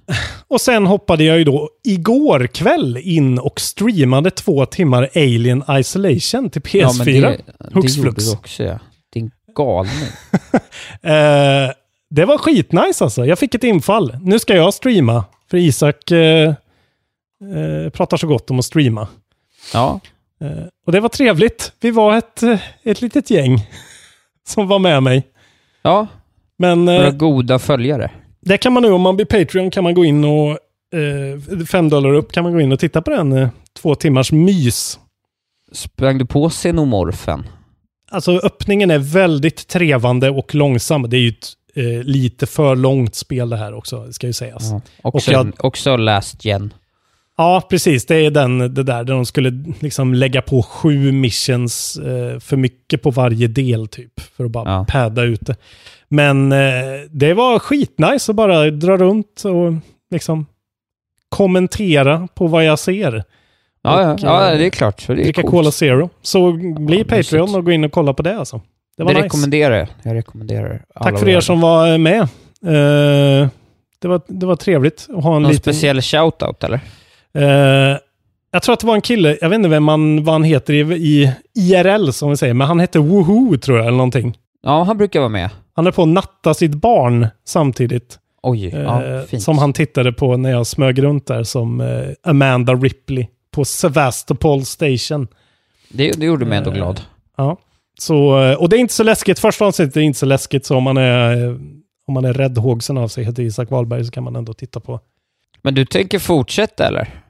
Och sen hoppade jag ju då igår kväll in och streamade två timmar Alien Isolation till PS4. Ja, men det, det gjorde du också ja. Galning. Eh, det var skitnice alltså. Jag fick ett infall. Nu ska jag streama. För Isak eh, eh, pratar så gott om att streama. Ja, Eh, och det var trevligt. Vi var ett, eh, ett litet gäng som var med mig. ja. Men Några eh, goda följare. det kan man nu, om man blir Patreon, kan man gå in och fem dollar upp kan man gå in och titta på den två timmars mys. Sprang du på xenomorfen? Alltså öppningen är väldigt trevande och långsam. Det är ju ett eh, lite för långt spel det här också, ska ju sägas. Ja. Också, Och jag- också last gen. Ja, precis. Det är den, det där där de skulle liksom lägga på sju missions eh, för mycket på varje del typ. För att bara Ja. padda ut det. Men eh, det var skitnice att bara dra runt och liksom kommentera på vad jag ser. Ja, Och, ja, ja, eh, det är klart. Så det är Dricka coolt. Cola Zero. Så bli Patreon och gå in och kolla på det alltså. Det var Det nice. rekommenderar jag. Jag rekommenderar Tack för er som var med. Eh, det, var, det var trevligt att ha en Någon liten... speciell shoutout eller? Eh, jag tror att det var en kille, jag vet inte vem man, vad han heter i, i IRL som vi säger, men han hette Woohoo tror jag eller någonting. Ja, han brukar vara med. Han är på att natta sitt barn samtidigt. Oj, ja, eh, fint. som han tittade på när jag smög runt där som eh, Amanda Ripley på Sevastopol Station. Det, det gjorde mig ändå Eh, glad. Ja. Så, eh, och det är inte så läskigt. Första avsnittet är inte så läskigt, så om man är, eh, om man är rädd hågsen av sig, heter Isak Wahlberg, så kan man ändå titta på. Men du tänker fortsätta eller?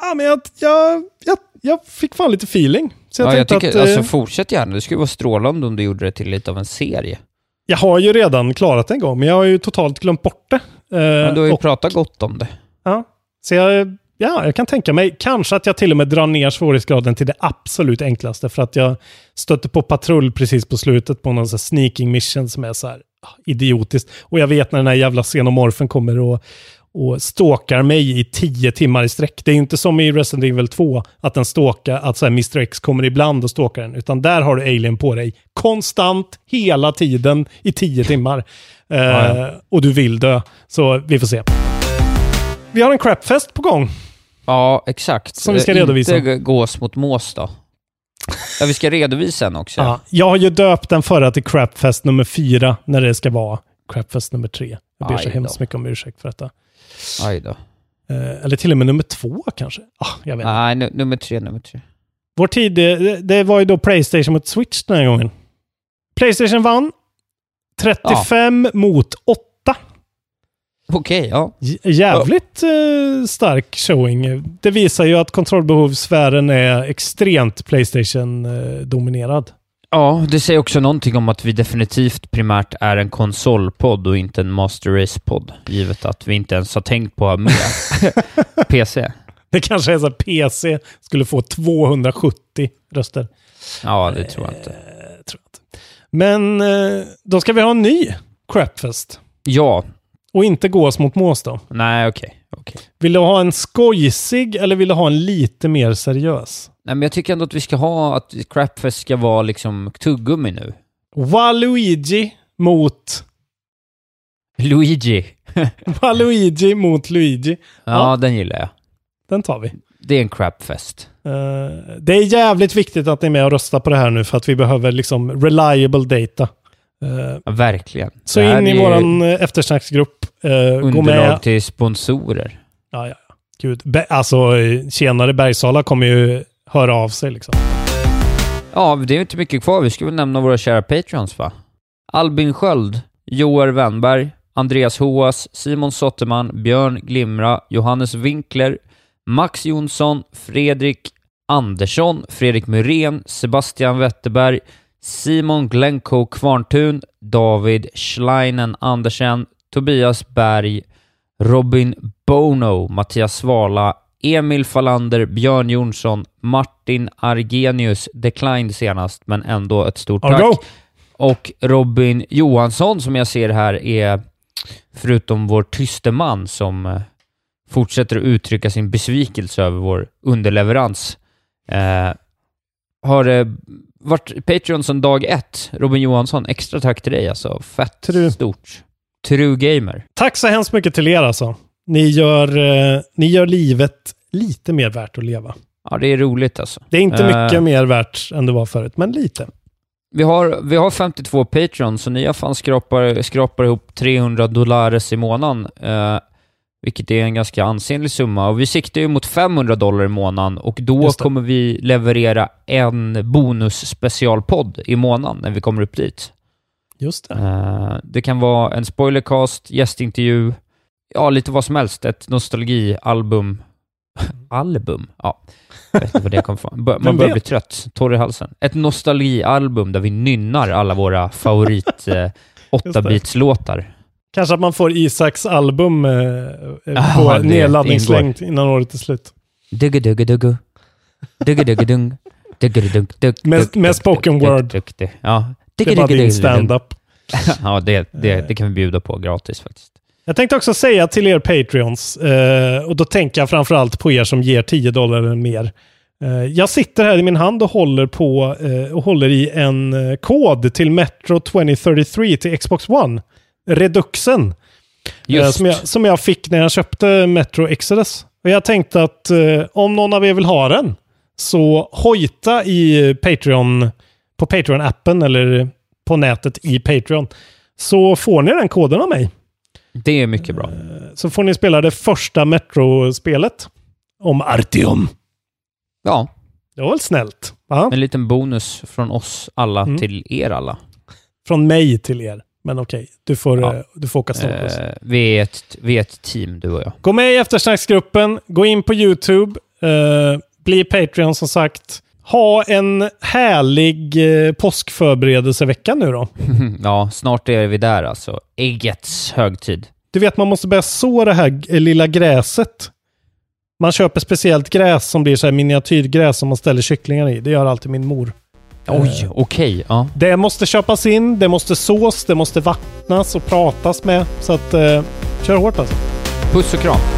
Ja, men jag, jag, jag, jag fick fan lite feeling. Så jag ja, jag tycker, att... alltså fortsätt gärna. Det skulle vara strålande om du gjorde det till lite av en serie. Jag har ju redan klarat en gång, men jag har ju totalt glömt bort det. Eh, Men du har ju och, pratat gott om det. ja, så jag, ja, jag kan tänka mig, kanske att jag till och med drar ner svårighetsgraden till det absolut enklaste, för att jag stötte på patrull precis på slutet på någon sån här sneaking mission som är så här ah, idiotiskt. Och jag vet när den här jävla xenomorfen kommer och, och stalkar mig i tio timmar i sträck. Det är ju inte som i Resident Evil 2, att den stalkar, att så här Mr. X kommer ibland och stalkar den, utan där har du Alien på dig konstant, hela tiden, i tio timmar. Eh. Och du vill dö. Så vi får se. Vi har en crapfest på gång. Ja, exakt. Som vi ska Eh, redovisa. Inte gås mot mås då. Ja, vi ska redovisa den också. Ja, jag har ju döpt den förra till Crapfest nummer fyra, när det ska vara Crapfest nummer tre. Jag ber så hemskt mycket om ursäkt för detta. Aj då. Eh, eller till och med nummer två kanske. Ah, jag vet inte. Nej, nu, nummer tre, nummer tre. Vår tid, det, det var ju då Playstation mot Switch den här gången. Playstation vann. 35 mot 8. Okej, ja. J- Jävligt eh, stark showing. Det visar ju att kontrollbehovssfären är extremt Playstation-dominerad. Ja, det säger också någonting om att vi definitivt primärt är en konsolpodd och inte en Master Race-podd, givet att vi inte ens har tänkt på att med PC. Det kanske är så att PC skulle få 270 röster. Ja, det tror jag inte. Eh, tror jag inte. Men eh, då ska vi ha en ny Crapfest. Ja, Och inte gås mot mås då. nej okej. okej. Vill du ha en skojsig eller vill du ha en lite mer seriös? Nej, men jag tycker ändå att vi ska ha, att Crapfest ska vara liksom tuggummi nu. Waluigi mot... Luigi. Waluigi mot Luigi. Ja, Ja. den gillar jag. Den tar vi. Det är en Crapfest. Eh, det är jävligt viktigt att ni är med och röstar på det här nu för att vi behöver liksom reliable data. Eh, Ja, verkligen. så in i våran eh, eftersnacksgrupp. Uh, gå med. till sponsorer. Ja, ja. Gud. Be- alltså, eh, tjenare Bergsala kommer ju höra av sig liksom. Ja, det är inte mycket kvar. Vi ska väl nämna våra kära Patreons, va? Albin Sköld, Joar Wennberg, Andreas Hoas, Simon Sotterman, Björn Glimra, Johannes Winkler, Max Jonsson, Fredrik Andersson, Fredrik Myrén, Sebastian Wetterberg, Simon Glencoe Kvarntun, David Schleinen Andersen, Tobias Berg, Robin Bono, Mattias Svala, Emil Fallander, Björn Jonsson, Martin Argenius, declined senast, men ändå ett stort tack. Argo! Och Robin Johansson, som jag ser här, är förutom vår tyste man som eh, fortsätter att uttrycka sin besvikelse över vår underleverans, eh, har varit Patreon sedan dag ett. Robin Johansson, extra tack till dig alltså. Fett True. stort. True gamer. Tack så hemskt mycket till er alltså. Ni gör, eh, ni gör livet lite mer värt att leva. Ja, det är roligt alltså. Det är inte Eh, mycket mer värt än det var förut, men lite. Vi har, vi har 52 Patreon, så ni har fan skrapar, skrapar ihop 300 dollares i månaden, eh, vilket är en ganska ansenlig summa. Och vi siktar ju mot 500 dollar i månaden och då kommer vi leverera en bonus-specialpodd i månaden när vi kommer upp dit. Just det. Eh, det kan vara en spoilercast, gästintervju, ja, lite vad som helst. Ett nostalgialbum. Album? Ja, jag vet inte vad det kommer från. Man börjar bli trött, torr i halsen. Ett nostalgialbum där vi nynnar alla våra favorit eh, 8-bitslåtar. Kanske att man får Isaks album eh, eh, Ja, på nedladdningslängd innan året är slut. Dugga dugga dugga. Dugga dugga dung. Dugga dugga dugg. Med- dugg, med dugg, spoken word. Ja. Det är bara din stand-up. Ja, det, det, det kan vi bjuda på gratis faktiskt. Jag tänkte också säga till er Patreons, eh, och då tänker jag framförallt på er som ger 10 dollar eller mer. Eh, jag sitter här i min hand och håller på eh, och håller i en eh, kod till Metro 2033 till Xbox One. Reduxen. Eh, Just. som, jag, som jag fick när jag köpte Metro Exodus. Och jag tänkte att eh, om någon av er vill ha den, så hojta i Patreon, på Patreon-appen eller på nätet i Patreon. Så får ni den koden av mig. Det är mycket bra. Så får ni spela det första Metro-spelet. Om Artyom. Ja, Det var väl snällt? Va? en liten bonus från oss alla Mm. till er alla. Från mig till er. Men okej, du, får, Ja. eh, du får åka snålskjuts. Eh, vi, är ett, vi är ett team, du och jag. Gå med i eftersnacksgruppen. Gå in på YouTube. Eh, bli Patreon som sagt. Ha en härlig eh, påskförberedelsevecka nu då. ja, snart är vi där alltså. Äggets högtid. Du vet, man måste börja så det här lilla gräset. Man köper speciellt gräs som blir så här miniatyrgräs som man ställer kycklingar i. Det gör alltid min mor. Oj, Eh, okej. ja. Det måste köpas in, det måste sås, det måste vattnas och pratas med. Så att, eh, kör hårt alltså. Puss och kram.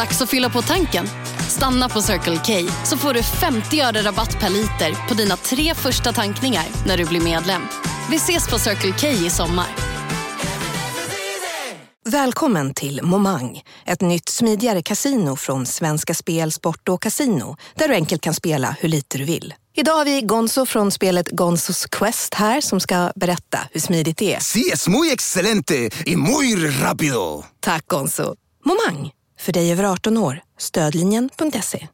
Dags att fylla på tanken. Stanna på Circle K så får du 50 öre rabatt per liter på dina tre första tankningar när du blir medlem. Vi ses på Circle K i sommar. Välkommen till Momang, ett nytt smidigare kasino från Svenska Spel, Sport och Casino där du enkelt kan spela hur lite du vill. Idag har vi Gonzo från spelet Gonzos Quest här som ska berätta hur smidigt det är. Sí, es muy excelente y muy rápido. Tack Gonzo. Momang, för dig över 18 år. Stödlinjen.se.